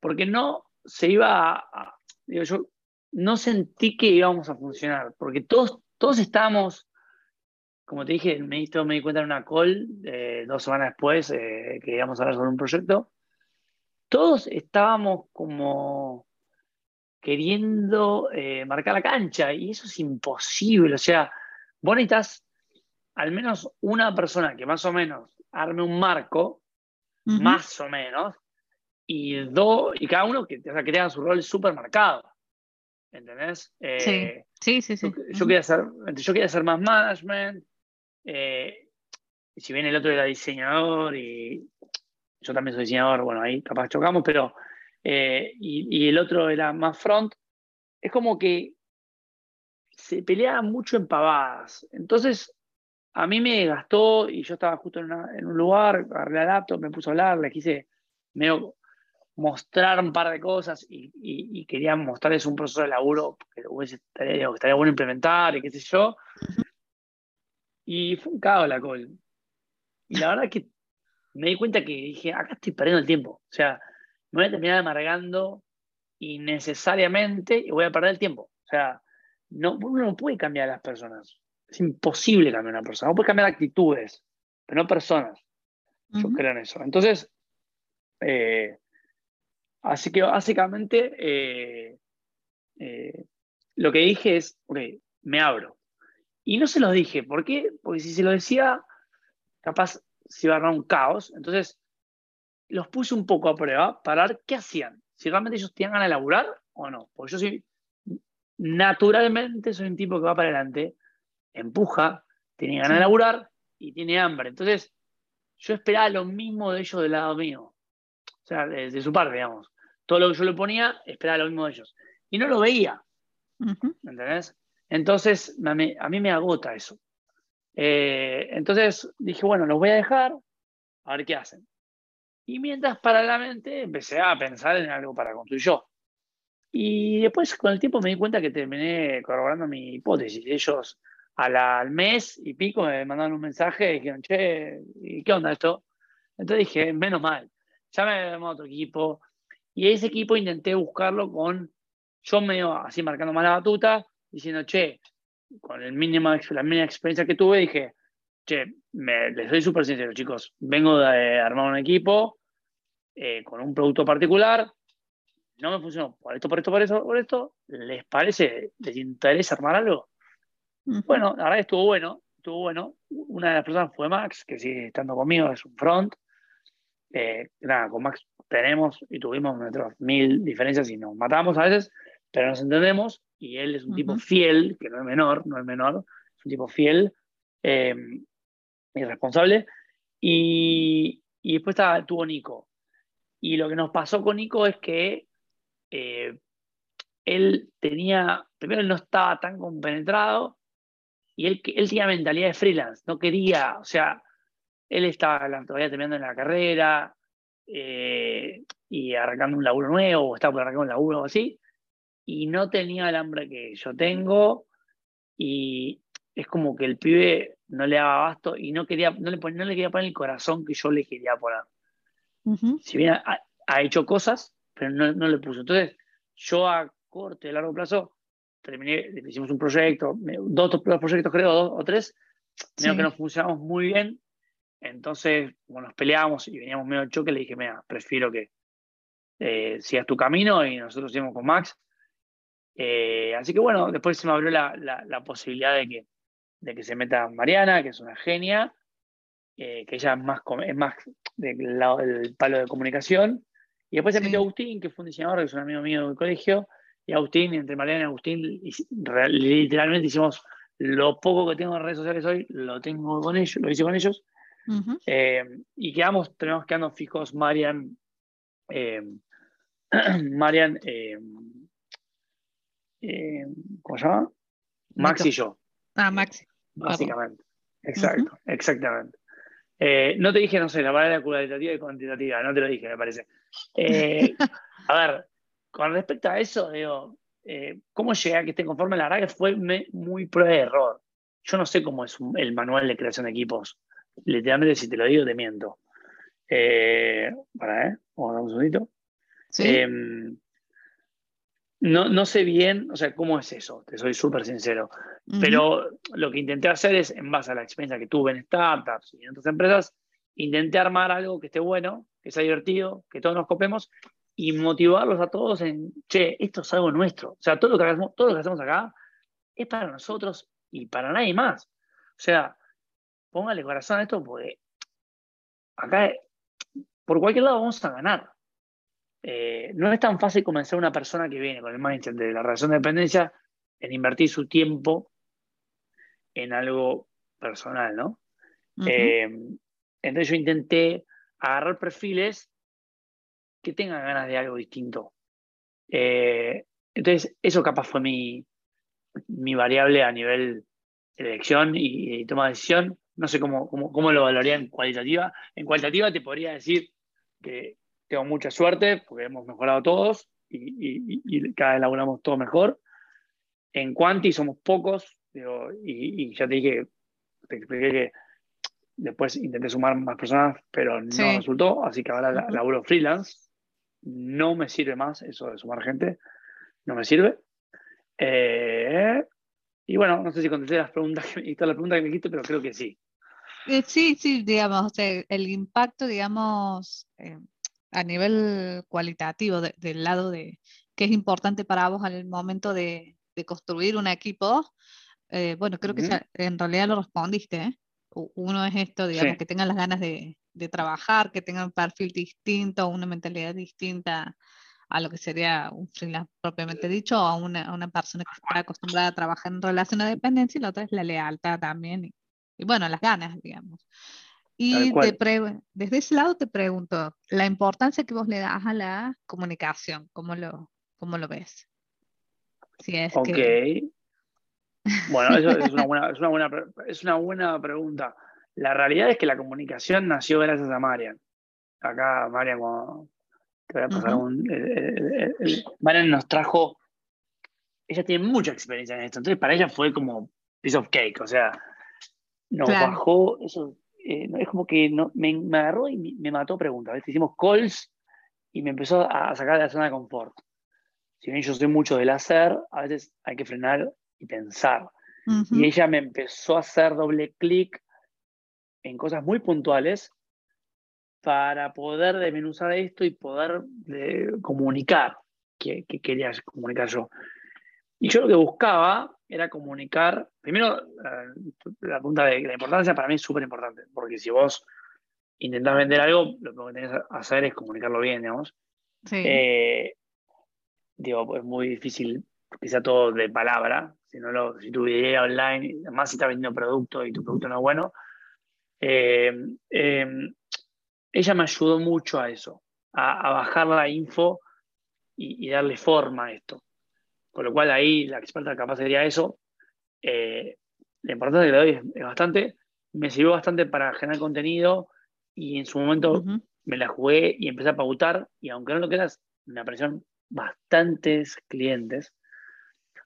B: porque no se iba a, digo, yo no sentí que íbamos a funcionar. Porque todos, todos estábamos como te dije, me, me di cuenta en una call eh, dos semanas después eh, que íbamos a hablar sobre un proyecto. Todos estábamos como queriendo eh, marcar la cancha y eso es imposible. O sea, vos necesitas al menos una persona que más o menos arme un marco, más o menos, y, dos y cada uno que, o tenga su rol súper marcado. ¿Entendés?
A: sí, sí, sí.
B: Yo, quería hacer, yo quería hacer más management, eh, si bien el otro era diseñador y yo también soy diseñador, bueno, ahí capaz chocamos, pero eh, y, el otro era más front, es como que se peleaba mucho en pavadas. Entonces, a mí me gastó y yo estaba justo en, un lugar, agarré la laptop, me puse a hablar, le quise medio mostrar un par de cosas y, quería mostrarles un proceso de laburo que estaría, estaría bueno implementar y qué sé yo. Y fue un caos la call. Y la verdad que me di cuenta que dije, acá estoy perdiendo el tiempo. O sea, me voy a terminar amargando innecesariamente y voy a perder el tiempo. O sea, no, uno no puede cambiar a las personas. Es imposible cambiar a una persona. Uno puede cambiar actitudes, pero no personas. Yo creo en eso. Entonces, eh, así que básicamente eh, eh, lo que dije es, ok, me abro. Y no se los dije, ¿por qué? Porque si se lo decía, capaz se iba a armar un caos. Entonces, los puse un poco a prueba para ver qué hacían. Si realmente ellos tenían ganas de laburar o no. Porque yo soy, naturalmente, soy un tipo que va para adelante, empuja, tiene ganas de laburar y tiene hambre. Entonces, yo esperaba lo mismo de ellos del lado mío. O sea, de, su parte, digamos. Todo lo que yo le ponía, esperaba lo mismo de ellos. Y no lo veía. ¿Entendés? Entonces, a mí, me agota eso. Eh, entonces dije, bueno, los voy a dejar, a ver qué hacen. Y mientras paralelamente empecé a pensar en algo para construir yo. Y después con el tiempo me di cuenta que terminé corroborando mi hipótesis. Ellos al mes y pico me mandaron un mensaje y dijeron, che, ¿qué onda esto? Entonces dije, menos mal, ya me a otro equipo. Y ese equipo intenté buscarlo con, yo medio así marcando más la batuta, diciendo, che, con el mínimo, la mínima experiencia que tuve, dije, che, les soy súper sincero, chicos, vengo de armar un equipo eh, con un producto particular, no me funcionó por esto, por esto, por eso, por esto, ¿les parece, les interesa armar algo? Bueno, la verdad estuvo bueno, estuvo bueno. Una de las personas fue Max, que sigue estando conmigo, es un front. Eh, nada, con Max tenemos y tuvimos nuestras mil diferencias y nos matamos a veces, pero nos entendemos y él es un tipo fiel, que no es menor, no es menor, es un tipo fiel eh, y responsable. Y, después estaba, tuvo Nico. Y lo que nos pasó con Nico es que eh, él tenía, primero él no estaba tan compenetrado y él, él tenía mentalidad de freelance, no quería, o sea, él estaba todavía terminando en la carrera eh, y arrancando un laburo nuevo, o estaba por arrancar un laburo o así, y no tenía el hambre que yo tengo, y es como que el pibe no le daba abasto y no, quería, no, le, no le quería poner el corazón que yo le quería poner. Si bien ha, hecho cosas, pero no, no le puso. Entonces, yo a corto y largo plazo terminé, hicimos un proyecto, dos, dos proyectos creo, dos o tres, medio que nos funcionamos muy bien. Entonces, cuando nos peleábamos y veníamos medio choque, le dije, mira, prefiero que eh, sigas tu camino y nosotros seguimos con Max. Eh, así que bueno, después se me abrió la, la, posibilidad de que, de que se meta Mariana, que es una genia, eh, que ella es más, es más del lado del palo de comunicación. Y después se metió Agustín, que fue un diseñador, que es un amigo mío del colegio, y Agustín, entre Mariana y Agustín, literalmente hicimos lo poco que tengo en redes sociales hoy, lo tengo con ellos, lo hice con ellos. Eh, y quedamos, tenemos quedando fijos Marian, eh, <clears throat> Marian, eh, ¿cómo se llama? Max y yo.
A: Ah, Max.
B: Básicamente. Exacto, exactamente. no te dije, no sé, la palabra cualitativa y cuantitativa, no te lo dije, me parece. <laughs> a ver, con respecto a eso, digo, eh, ¿cómo llegué a que esté conforme? La verdad que fue muy prueba de error. Yo no sé cómo es el manual de creación de equipos. Literalmente, si te lo digo, te miento. Eh, para, ¿eh? Vamos a dar un segundito. Em, no, no, sé bien, o sea, cómo es eso, te soy súper sincero. Pero lo que intenté hacer es, en base a la experiencia que tuve en startups y en otras empresas, intenté armar algo que esté bueno, que sea divertido, que todos nos copemos y motivarlos a todos en, che, esto es algo nuestro. O sea, todo lo que hacemos, todo lo que hacemos acá es para nosotros y para nadie más. O sea, póngale corazón a esto porque acá, por cualquier lado vamos a ganar. Eh, no es tan fácil convencer a una persona que viene con el mindset de la relación de dependencia en invertir su tiempo en algo personal, ¿no? Eh, entonces yo intenté agarrar perfiles que tengan ganas de algo distinto. Eh, entonces, eso capaz fue mi, mi variable a nivel de elección y, toma de decisión. No sé cómo, cómo, lo valoraría en cualitativa. En cualitativa te podría decir que tengo mucha suerte porque hemos mejorado todos y, cada vez laburamos todo mejor. En cuanti somos pocos y, ya te dije, te expliqué que después intenté sumar más personas, pero no resultó, así que ahora laburo freelance no me sirve más eso de sumar gente, no me sirve. Eh, y bueno, no sé si contesté las preguntas que me, la pregunta que me dijiste, pero creo que sí.
A: Eh, sí, sí, digamos, el impacto, digamos, eh, a nivel cualitativo del lado de qué es importante para vos al momento de, construir un equipo, bueno, creo que en realidad lo respondiste. Uno es esto, digamos, que tengan las ganas de, de trabajar, que tengan un perfil distinto, una mentalidad distinta a lo que sería un freelance propiamente dicho, o a una, persona que está acostumbrada a trabajar en relación de dependencia, y la otra es la lealtad también, y, bueno, las ganas, digamos. Y desde ese lado te pregunto, la importancia que vos le das a la comunicación, ¿cómo lo, cómo lo ves?
B: Si es ok. Bueno, eso es una, buena, es, una buena, es una buena pregunta. La realidad es que la comunicación nació gracias a Marian. Acá Marian, cuando te voy a pasar un, Marian nos trajo, ella tiene mucha experiencia en esto, entonces para ella fue como piece of cake, o sea, nos bajó, eso, eh, es como que no, me, agarró y me, mató preguntas, hicimos calls y me empezó a sacar de la zona de confort. Si bien yo soy mucho del hacer, a veces hay que frenar y pensar. Y ella me empezó a hacer doble clic en cosas muy puntuales para poder desmenuzar esto y poder eh, comunicar que, quería comunicar yo. Y yo lo que buscaba era comunicar, primero, la punta de la importancia para mí es súper importante, porque si vos intentás vender algo, lo que tenés que hacer es comunicarlo bien, digamos. Sí. Eh, digo, es muy difícil que sea todo de palabra, si, no lo, si tu idea online, además si estás vendiendo producto y tu producto no es bueno, eh, ella me ayudó mucho a eso, a, bajar la info y, darle forma a esto. Con lo cual ahí la experta capaz sería eso. Eh, la importancia que le doy es, bastante. me sirvió bastante para generar contenido y en su momento me la jugué y empecé a pautar y aunque no lo quieras, me aparecieron bastantes clientes.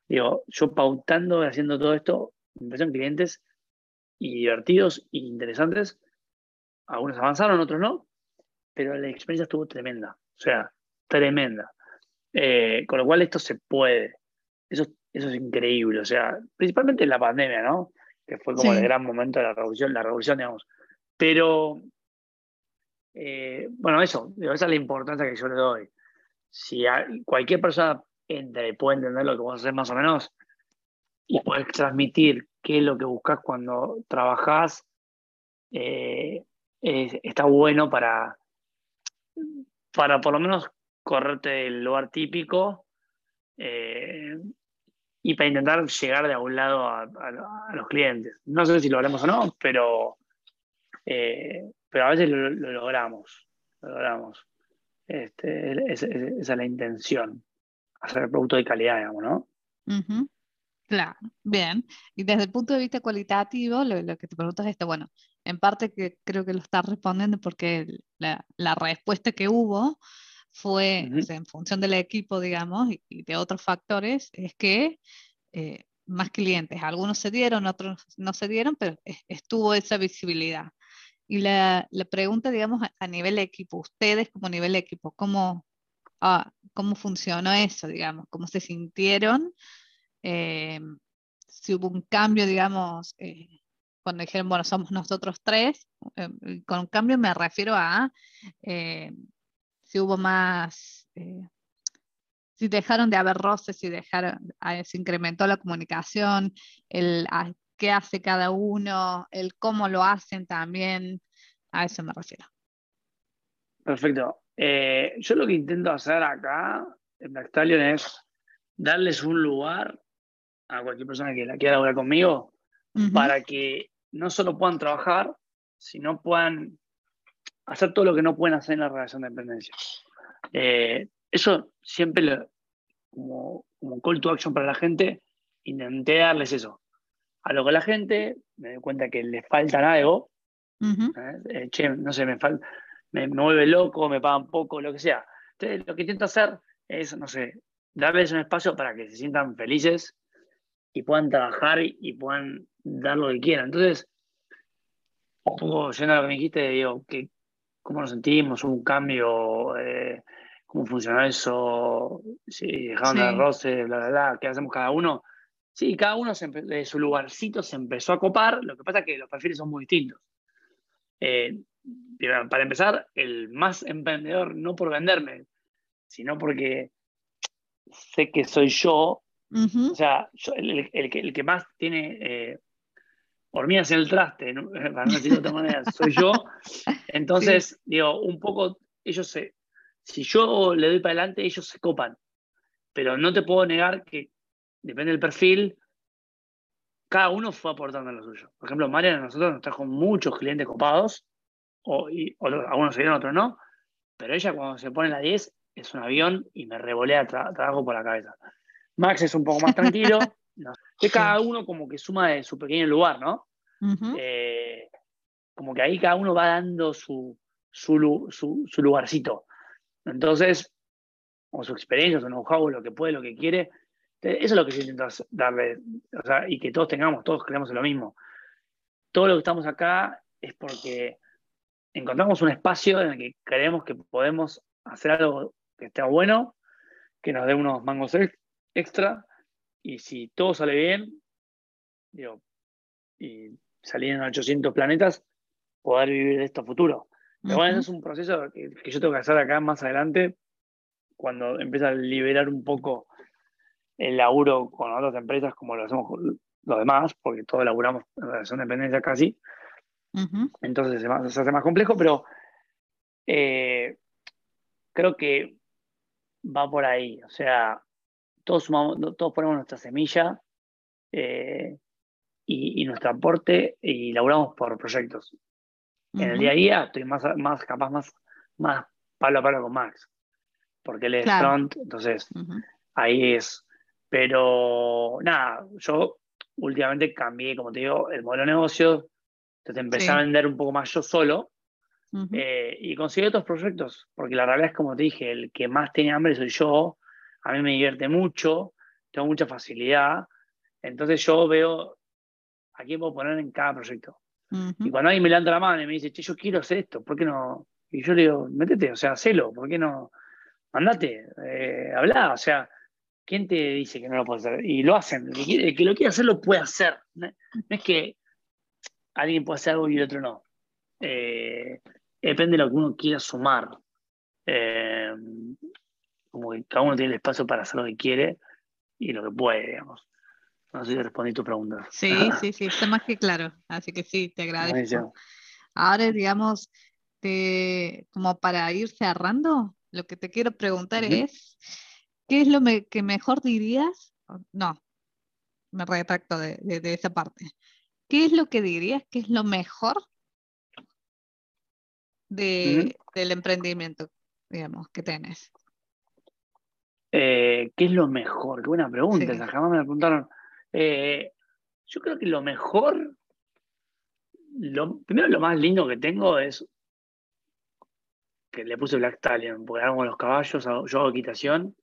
B: Digo, yo pautando, haciendo todo esto, me aparecieron clientes y divertidos e interesantes. Algunos avanzaron, otros no, pero la experiencia estuvo tremenda. O sea, tremenda. Eh, con lo cual esto se puede. Eso, eso es increíble. O sea, principalmente en la pandemia, ¿no? Que fue como el gran momento de la revolución, la revolución, digamos. Pero, eh, bueno, eso, esa es la importancia que yo le doy. Si cualquier persona entra y puede entender lo que vos haces más o menos y puedes transmitir qué es lo que buscas cuando trabajas, eh, está bueno para, para por lo menos correrte del lugar típico eh, y para intentar llegar de algún lado a, los clientes. No sé si lo haremos o no, pero, eh, pero a veces lo, logramos. Lo logramos. Este, esa es la intención, hacer el producto de calidad, digamos, ¿no?
A: Claro, bien. Y desde el punto de vista cualitativo, lo, que te preguntas es esto, bueno, en parte que creo que lo estás respondiendo porque la, la respuesta que hubo fue en función del equipo, digamos, y, de otros factores, es que eh, más clientes, algunos se dieron, otros no se dieron, pero estuvo esa visibilidad. Y la, la pregunta, digamos, a, nivel equipo, ustedes como nivel equipo, ¿cómo, ah, ¿cómo funcionó eso, digamos? ¿Cómo se sintieron? Eh, si hubo un cambio, digamos, eh, cuando dijeron, bueno, somos nosotros tres, con un cambio me refiero a si hubo más, eh, si dejaron de haber roces, si dejaron, se incrementó la comunicación, el qué hace cada uno, el cómo lo hacen también, a eso me refiero.
B: Perfecto. Eh, yo lo que intento hacer acá en Backstallion es darles un lugar a cualquier persona que la quiera hablar conmigo para que no solo puedan trabajar, sino puedan hacer todo lo que no pueden hacer en la relación de dependencia. Eh, eso siempre como, como call to action para la gente, intenté darles eso. A lo que la gente me doy cuenta que le falta algo, ¿eh? Eh, che, no sé, me, falta, me, me, vuelve loco, me pagan poco, lo que sea. Entonces, lo que intento hacer es, no sé, darles un espacio para que se sientan felices y puedan trabajar y, puedan dar lo que quieran. Entonces, un poco yendo a lo que me dijiste, digo, que cómo nos sentimos, un cambio, eh, cómo funciona eso, si dejaron de roce, bla, bla, bla, qué hacemos cada uno. Sí, cada uno de su lugarcito se empezó a copar, lo que pasa es que los perfiles son muy distintos. Eh, para empezar, el más emprendedor, no por venderme, sino porque sé que soy yo, o sea, el, que, el, que, más tiene eh, hormigas en el traste, <laughs> para no decirlo de otra manera, soy yo. <laughs> Entonces, digo, un poco, ellos se, si yo le doy para adelante, ellos se copan. Pero no te puedo negar que, depende del perfil, cada uno fue aportando lo suyo. Por ejemplo, Mariana, nosotros nos trajo muchos clientes copados, o, y, algunos se dieron, otros no, pero ella cuando se pone la 10 es un avión y me revolea trabajo por la cabeza. Max es un poco más tranquilo, <laughs> que cada uno como que suma de su pequeño lugar, ¿no? Eh, como que ahí cada uno va dando su, su, lugarcito. Entonces, o su experiencia, su know-how, lo que puede, lo que quiere. Eso es lo que yo intento darle, o sea, y que todos tengamos, todos creemos en lo mismo. Todo lo que estamos acá es porque encontramos un espacio en el que creemos que podemos hacer algo que esté bueno, que nos dé unos mangos extra y si todo sale bien, digo, y salir en 800 planetas, poder vivir de esto a futuro. Pero bueno, es un proceso que, yo tengo que hacer acá más adelante, cuando empieza a liberar un poco el laburo con otras empresas como lo hacemos los demás, porque todos laburamos en relación de dependencia casi. Entonces se, hace más complejo, pero eh, creo que va por ahí. O sea, todos, todos ponemos nuestra semilla eh, y, nuestro aporte y laburamos por proyectos. En el día a día estoy más, más capaz, más, más palo a palo con Max, porque él es front, entonces ahí es. Pero nada, yo últimamente cambié, como te digo, el modelo de negocio, Entonces empecé a vender un poco más yo solo eh, y conseguí otros proyectos, porque la realidad es como te dije, el que más tiene hambre soy yo, a mí me divierte mucho, tengo mucha facilidad, entonces yo veo a quién puedo poner en cada proyecto. Y cuando alguien me levanta la mano y me dice, che, yo quiero hacer esto, ¿por qué no? Y yo le digo, métete, o sea, hacelo, ¿por qué no? Andate, eh, habla, o sea, ¿quién te dice que no lo puedes hacer? Y lo hacen, el que, lo quiere hacer lo puede hacer. No, es que alguien puede hacer algo y el otro no. Eh, depende de lo que uno quiera sumar. Eh, como que cada uno tiene el espacio para hacer lo que quiere y lo que puede, digamos. No sé si respondí tu pregunta.
A: Sí, sí, sí, está más que claro. Así que sí, te agradezco. Ahora, digamos, como para ir cerrando, lo que te quiero preguntar es, ¿qué es lo que mejor dirías? No, me retracto de, esa parte. ¿Qué es lo que dirías que es lo mejor del emprendimiento, digamos, que tenés?
B: Eh, ¿Qué es lo mejor? Qué buena pregunta, jamás me la preguntaron. Eh, yo creo que lo mejor, lo, primero lo más lindo que tengo es que le puse Black Stallion, porque hago los caballos, yo hago equitación.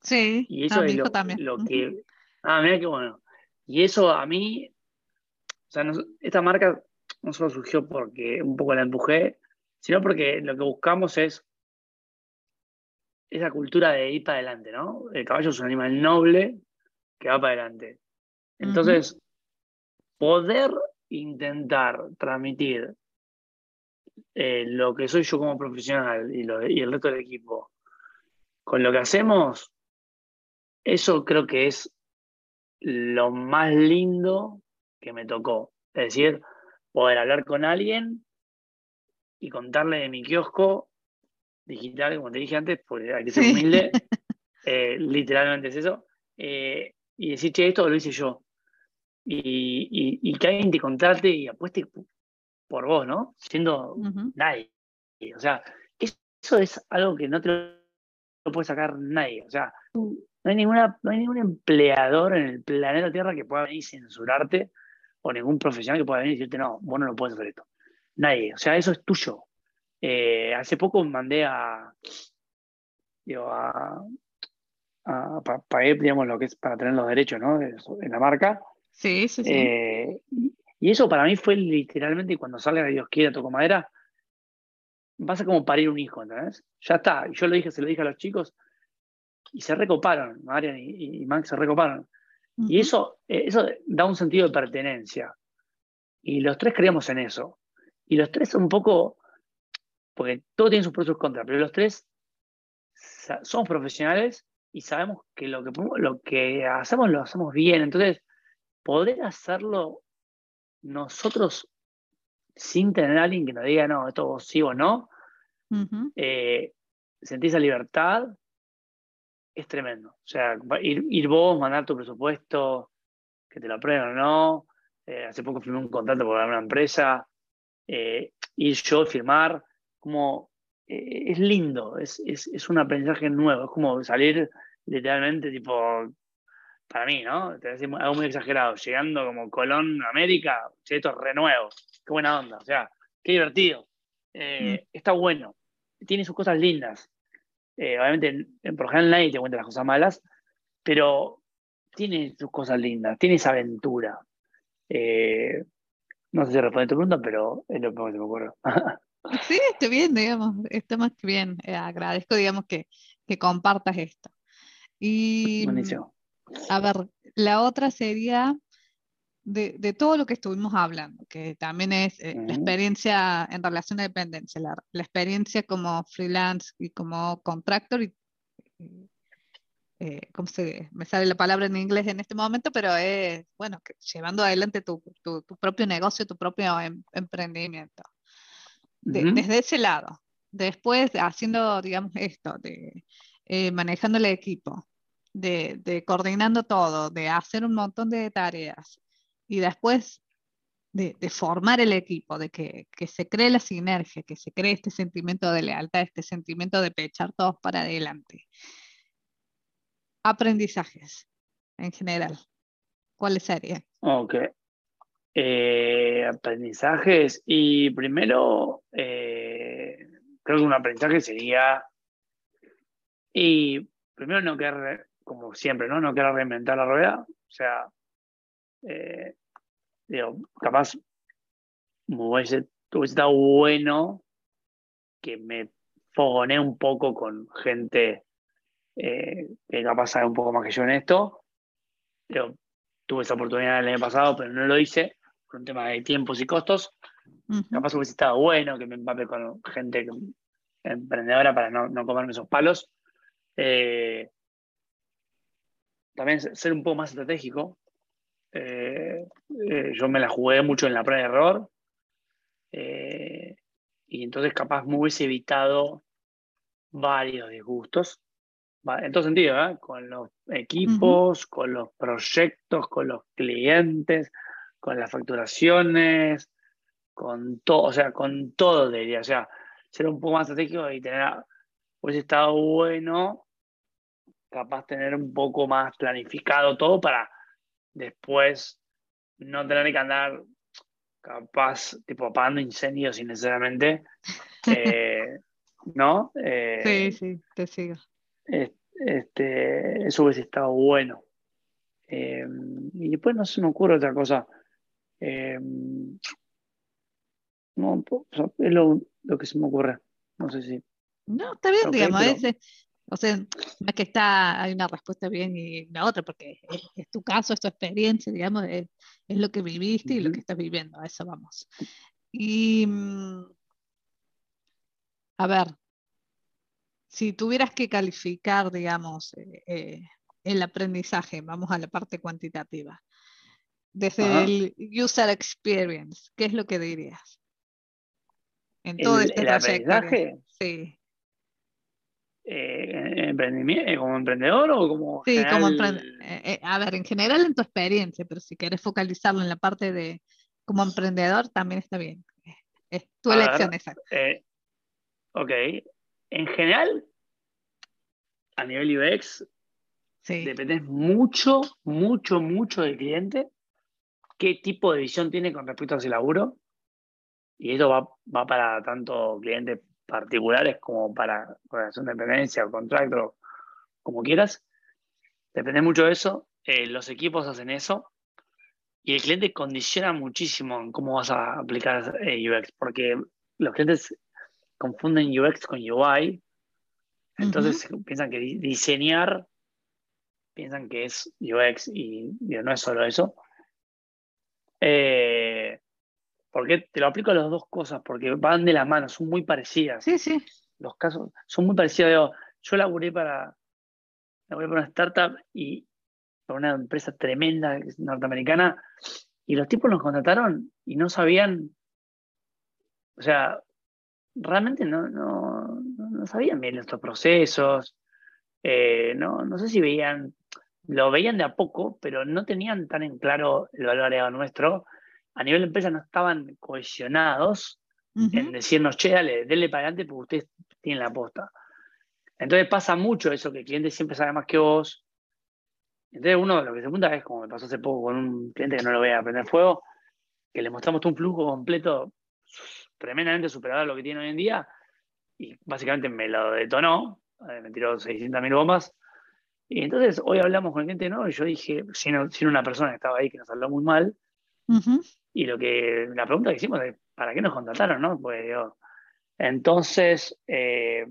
A: Sí,
B: y eso es lo, que. Ah, mira qué bueno. Y eso a mí, o sea, esta marca no solo surgió porque un poco la empujé, sino porque lo que buscamos es esa cultura de ir para adelante, ¿no? El caballo es un animal noble que va para adelante. Entonces, poder intentar transmitir eh, lo que soy yo como profesional y, el resto del equipo con lo que hacemos, eso creo que es lo más lindo que me tocó. Es decir, poder hablar con alguien y contarle de mi kiosco digital, como te dije antes, porque hay que ser humilde, <laughs> eh, literalmente es eso, eh, y decir, che, esto lo hice yo. Y, que alguien te contrate y apueste por vos, ¿no? Siendo nadie. O sea, eso es algo que no te lo puede sacar nadie. O sea, no hay, ninguna, no hay ningún empleador en el planeta Tierra que pueda venir y censurarte o ningún profesional que pueda venir y decirte, no, vos no lo puedes hacer esto. Nadie. O sea, eso es tuyo. Eh, hace poco mandé a, digo, a, a, pagué, digamos, lo que es para tener los derechos, ¿no? En la marca.
A: Sí, sí, sí.
B: Eh, y eso para mí fue literalmente cuando salga Dios quiera, toco madera, vas a como parir un hijo, ¿entendés? Ya está. Yo lo dije, se lo dije a los chicos y se recoparon, Marian y, Max se recoparon. Y eso, eh, eso da un sentido de pertenencia. Y los tres creíamos en eso. Y los tres un poco, porque todo tiene sus pros y sus contras, pero los tres somos profesionales y sabemos que lo que, lo que hacemos lo hacemos bien. Entonces, poder hacerlo nosotros sin tener a alguien que nos diga, no, esto sí o no, eh, sentir esa libertad es tremendo. O sea, ir, vos, mandar tu presupuesto, que te lo aprueben o no. Eh, hace poco firmé un contrato con una empresa. Eh, ir yo, firmar, como es lindo, es, es, un aprendizaje nuevo, es como salir literalmente tipo para mí, ¿no? Te decir algo muy exagerado, llegando como Colón América, esto es renuevo, qué buena onda, o sea, qué divertido. Eh, mm. Está bueno, tiene sus cosas lindas. Eh, obviamente, en, por general nadie te cuenta las cosas malas, pero tiene sus cosas lindas, tiene esa aventura. Eh, no sé si responde tu pregunta, pero es lo que me ocurre. <laughs>
A: sí, está bien, digamos, está más que bien. agradezco, digamos, que, que compartas esto. Y, Buenísimo. A ver, la otra sería de, todo lo que estuvimos hablando, que también es eh, la experiencia en relación a dependencia, la, experiencia como freelance y como contractor, y, eh, ¿cómo se me sale la palabra en inglés en este momento? Pero es, bueno, llevando adelante tu, propio negocio, tu propio em, emprendimiento. Desde ese lado. Después, haciendo, digamos, esto, de eh, manejando el equipo, de, coordinando todo, de hacer un montón de tareas y después de, formar el equipo, de que, se cree la sinergia, que se cree este sentimiento de lealtad, este sentimiento de pechar todos para adelante. Aprendizajes en general. ¿Cuáles serían?
B: Ok. Eh, aprendizajes. Y primero, eh, creo que un aprendizaje sería. Y primero no querer, como siempre, ¿no? No querer reinventar la rueda. O sea, eh, digo, capaz hubiese, hubiese estado bueno que me fogoné un poco con gente que capaz sabe un poco más que yo en esto. Pero tuve esa oportunidad el año pasado, pero no lo hice por un tema de tiempos y costos. Capaz hubiese estado bueno que me empape con gente emprendedora para no, comerme esos palos. Eh, también ser un poco más estratégico. Eh, eh, yo me la jugué mucho en la prueba de error. y entonces capaz me hubiese evitado varios disgustos en todo sentido, ¿eh? con los equipos, con los proyectos, con los clientes, con las facturaciones, con todo, o sea, con todo diría, o sea, ser un poco más estratégico y tener, pues estado bueno, capaz tener un poco más planificado todo para después no tener que andar capaz, tipo, apagando incendios innecesariamente, <laughs> eh, ¿no?
A: Eh, sí, sí, te sigo.
B: Este, eso hubiese estado bueno. Eh, y después no se me ocurre otra cosa. Eh, no, es lo, que se me ocurre. No sé si.
A: No, está bien, digamos. o sea, no es que está, hay una respuesta bien y la otra, porque es, tu caso, es tu experiencia, digamos, es, lo que viviste y lo que estás viviendo. A eso vamos. Y. Mm, a ver, si tuvieras que calificar, digamos, eh, eh, el aprendizaje, vamos a la parte cuantitativa, desde el user experience, ¿qué es lo que dirías?
B: En todo este el aprendizaje?
A: Sí.
B: Eh, ¿Como emprendedor o como.?
A: Sí, como emprendedor. a ver, en general en tu experiencia, pero si quieres focalizarlo en la parte de como emprendedor, también está bien. Es tu elección, exacto.
B: ok, en general, a nivel UX, depende mucho, mucho, mucho del cliente, qué tipo de visión tiene con respecto a ese laburo. Y eso va, para tanto clientes particulares como para organización de dependencia o contrato, como quieras. Depende mucho de eso. Eh, los equipos hacen eso. Y el cliente condiciona muchísimo en cómo vas a aplicar eh, UX, porque los clientes confunden UX con UI. Entonces piensan que diseñar, piensan que es UX y no es solo eso. Eh, porque te lo aplico a las dos cosas, porque van de la mano, son muy parecidas.
A: Sí, sí.
B: Los casos son muy parecidos. Yo laburé para, laburé para una startup y para una empresa tremenda norteamericana y los tipos nos contrataron y no sabían, o sea, realmente no, no, no sabían bien estos procesos, eh, no, no sé si veían, lo veían de a poco, pero no tenían tan en claro el valor agregado nuestro. A nivel de empresa no estaban cohesionados en decirnos, che, dale, denle para adelante porque ustedes tienen la aposta. Entonces pasa mucho eso, que el cliente siempre sabe más que vos. Entonces uno lo que se pregunta es, como me pasó hace poco con un cliente que no lo voy a prender fuego, que le mostramos un flujo completo tremendamente superado a lo que tiene hoy en día y básicamente me lo detonó, eh, me tiró 600.000 bombas. Y entonces hoy hablamos con el cliente no y yo dije, sin, sin, una persona que estaba ahí que nos habló muy mal, y lo que la pregunta que hicimos es, ¿para qué nos contrataron? No? Pues, entonces, eh,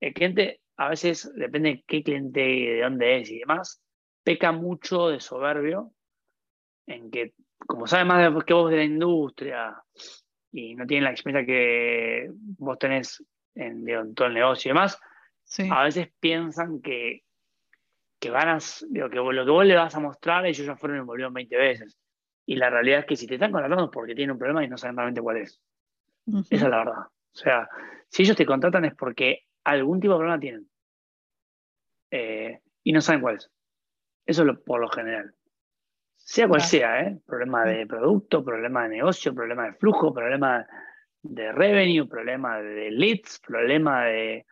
B: el cliente a veces, depende de qué cliente, de dónde es y demás, peca mucho de soberbio en que, como sabe más que vos de la industria, y no tienen la experiencia que vos tenés en, todo el negocio y demás, a veces piensan que, que van a, digo, que lo que vos le vas a mostrar, ellos ya fueron y volvieron 20 veces. Y la realidad es que si te están contratando es porque tienen un problema y no saben realmente cuál es. Esa es la verdad. O sea, si ellos te contratan es porque algún tipo de problema tienen. Eh, y no saben cuál es. Eso es por lo general. Sea cual sea, ¿eh? Problema de producto, problema de negocio, problema de flujo, problema de revenue, problema de leads, problema de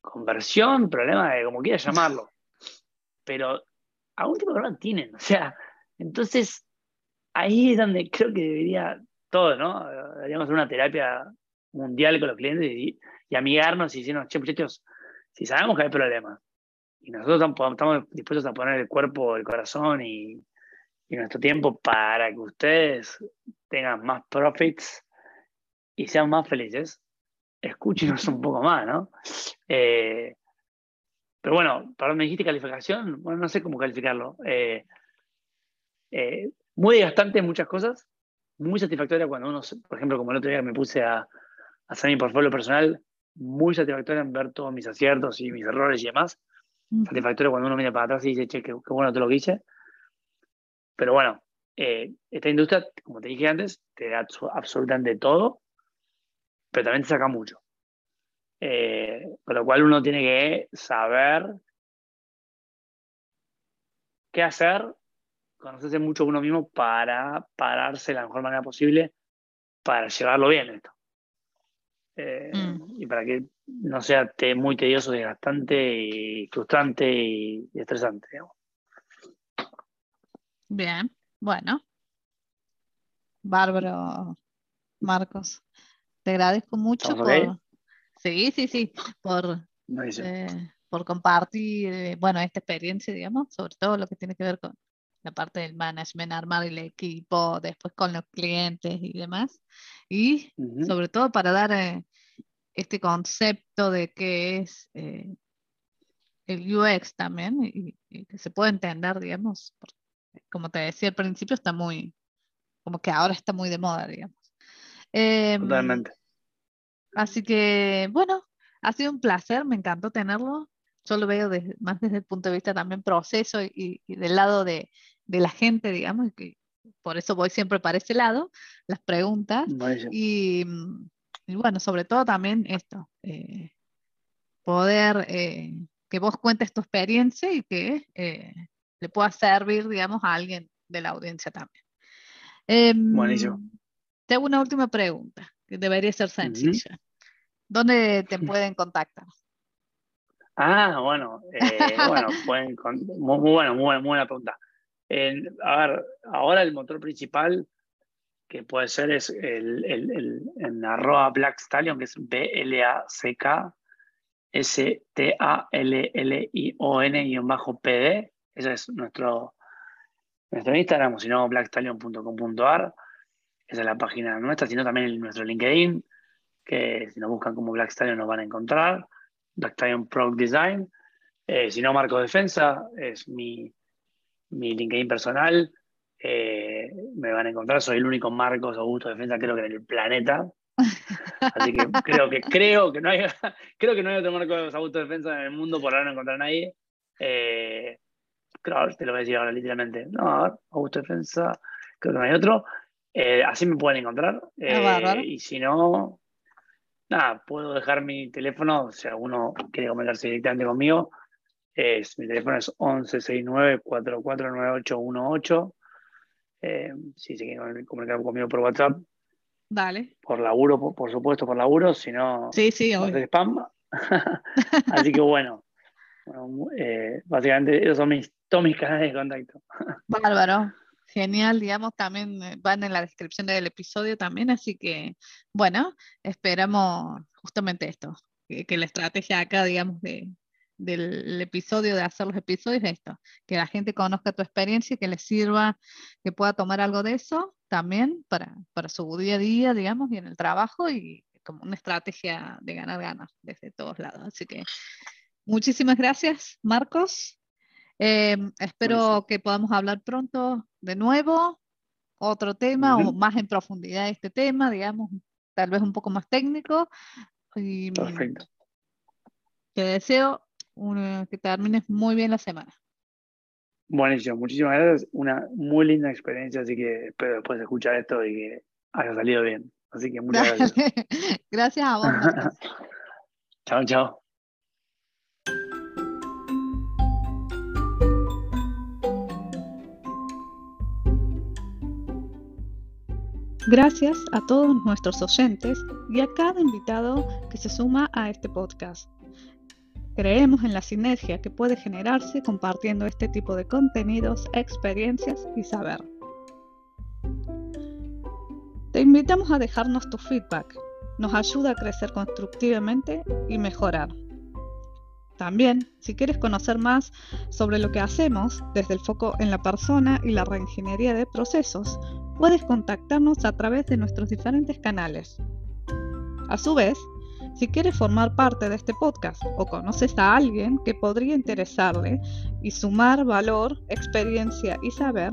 B: conversión, problema de como quieras llamarlo. Pero algún tipo de problema tienen. <laughs> O sea, entonces ahí es donde creo que debería todo, ¿no? Deberíamos hacer una terapia mundial con los clientes y, amigarnos y decirnos, che, muchachos, si sabemos que hay problemas y nosotros estamos, dispuestos a poner el cuerpo, el corazón y, nuestro tiempo para que ustedes tengan más profits y sean más felices, escúchenos un poco más, ¿no? Eh, pero bueno, perdón, me dijiste calificación, bueno, no sé cómo calificarlo. Eh, eh, muy desgastante en muchas cosas, muy satisfactoria cuando uno, por ejemplo, como el otro día me puse a, hacer mi portfolio personal, muy satisfactoria en ver todos mis aciertos y mis errores y demás. Satisfactoria cuando uno mira para atrás y dice, che, qué, bueno te lo que hice. Pero bueno, eh, esta industria, como te dije antes, te da absolutamente todo, pero también te saca mucho. Eh, con lo cual uno tiene que saber qué hacer conocerse mucho uno mismo para pararse de la mejor manera posible para llevarlo bien esto. Eh, mm. Y para que no sea muy tedioso, desgastante y frustrante y, estresante.
A: Bien, bueno. Bárbaro, Marcos. Te agradezco mucho por... Sí, sí, sí, por, eh, por compartir, eh, bueno, esta experiencia, digamos, sobre todo lo que tiene que ver con, la parte del management, armar el equipo, después con los clientes y demás. Y sobre todo para dar eh, este concepto de qué es eh, el UX también y, que se puede entender, digamos, como te decía al principio, está muy, como que ahora está muy de moda, digamos.
B: Em, Totalmente.
A: Así que, bueno, ha sido un placer, me encantó tenerlo. Yo lo veo más desde el punto de vista también proceso y del lado de, de la gente, digamos, que por eso voy siempre para ese lado, las preguntas. Y, bueno, sobre todo también esto, eh, poder eh, que vos cuentes tu experiencia y que eh, le pueda servir, digamos, a alguien de la audiencia también. Em,
B: Buenísimo.
A: Tengo una última pregunta, que debería ser sencilla. ¿Dónde te pueden contactar?
B: Ah, bueno, <laughs> bueno, pueden, muy, muy, bueno, muy buena pregunta a ver, ahora el motor principal que puede ser es el, el, en arroba Black Stallion, que es B-L-A-C-K S-T-A-L-L-I-O-N-PD. Ese es nuestro, nuestro Instagram, o si no, blackstallion.com.ar. Esa es la página nuestra, sino también nuestro LinkedIn, que si nos buscan como Black Stallion nos van a encontrar. Black Stallion Product Design. Eh, si no, Marco Defensa es mi, mi LinkedIn personal. Eh, me van a encontrar, soy el único Marcos Augusto Defensa, creo que en el planeta. Así que <laughs> creo que creo que no hay <laughs> creo que no hay otro Marcos Augusto Defensa en el mundo, por ahora no encontrar a nadie. Eh, creo, te lo voy a decir ahora literalmente. No, Augusto Defensa, creo que no hay otro. Eh, así me pueden encontrar. Ah, y si no, nada, puedo dejar mi teléfono si alguno quiere comentarse directamente conmigo. Es, mi teléfono es 1169-449818. Eh, si se quieren comunicar conmigo por WhatsApp.
A: Dale.
B: Por laburo, por, supuesto, por laburo, si no,
A: sí, sí,
B: spam. <laughs> Así que bueno, eh, básicamente esos son mis, todos mis canales de contacto.
A: Bárbaro. Genial, digamos, también eh, van en la descripción del episodio también, así que, bueno, esperamos justamente esto, que la estrategia acá, digamos, de, del episodio, de hacer los episodios, es esto, que la gente conozca tu experiencia y que le sirva, que pueda tomar algo de eso también para, para su día a día, digamos, y en el trabajo y como una estrategia de ganar ganas desde todos lados. Así que muchísimas gracias, Marcos. Em, espero que podamos hablar pronto de nuevo, otro tema o más en profundidad este tema, digamos, tal vez un poco más técnico. Y,
B: Perfecto.
A: Te deseo que termines muy bien la semana.
B: Buenísimo, muchísimas gracias. Una muy linda experiencia, así que espero después de escuchar esto y que haya salido bien. Así que muchas gracias. <laughs>
A: gracias a vos. <laughs>
B: chao, chao.
A: Gracias a todos nuestros oyentes y a cada invitado que se suma a este podcast. Creemos en la sinergia que puede generarse compartiendo este tipo de contenidos, experiencias y saber. Te invitamos a dejarnos tu feedback. Nos ayuda a crecer constructivamente y mejorar. También, si quieres conocer más sobre lo que hacemos desde el foco en la persona y la reingeniería de procesos, puedes contactarnos a través de nuestros diferentes canales. A su vez, si quieres formar parte de este podcast o conoces a alguien que podría interesarle y sumar valor, experiencia y saber,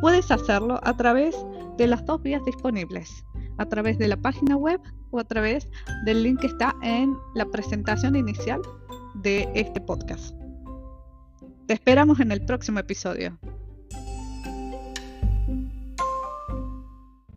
A: puedes hacerlo a través de las dos vías disponibles, a través de la página web o a través del link que está en la presentación inicial de este podcast. Te esperamos en el próximo episodio.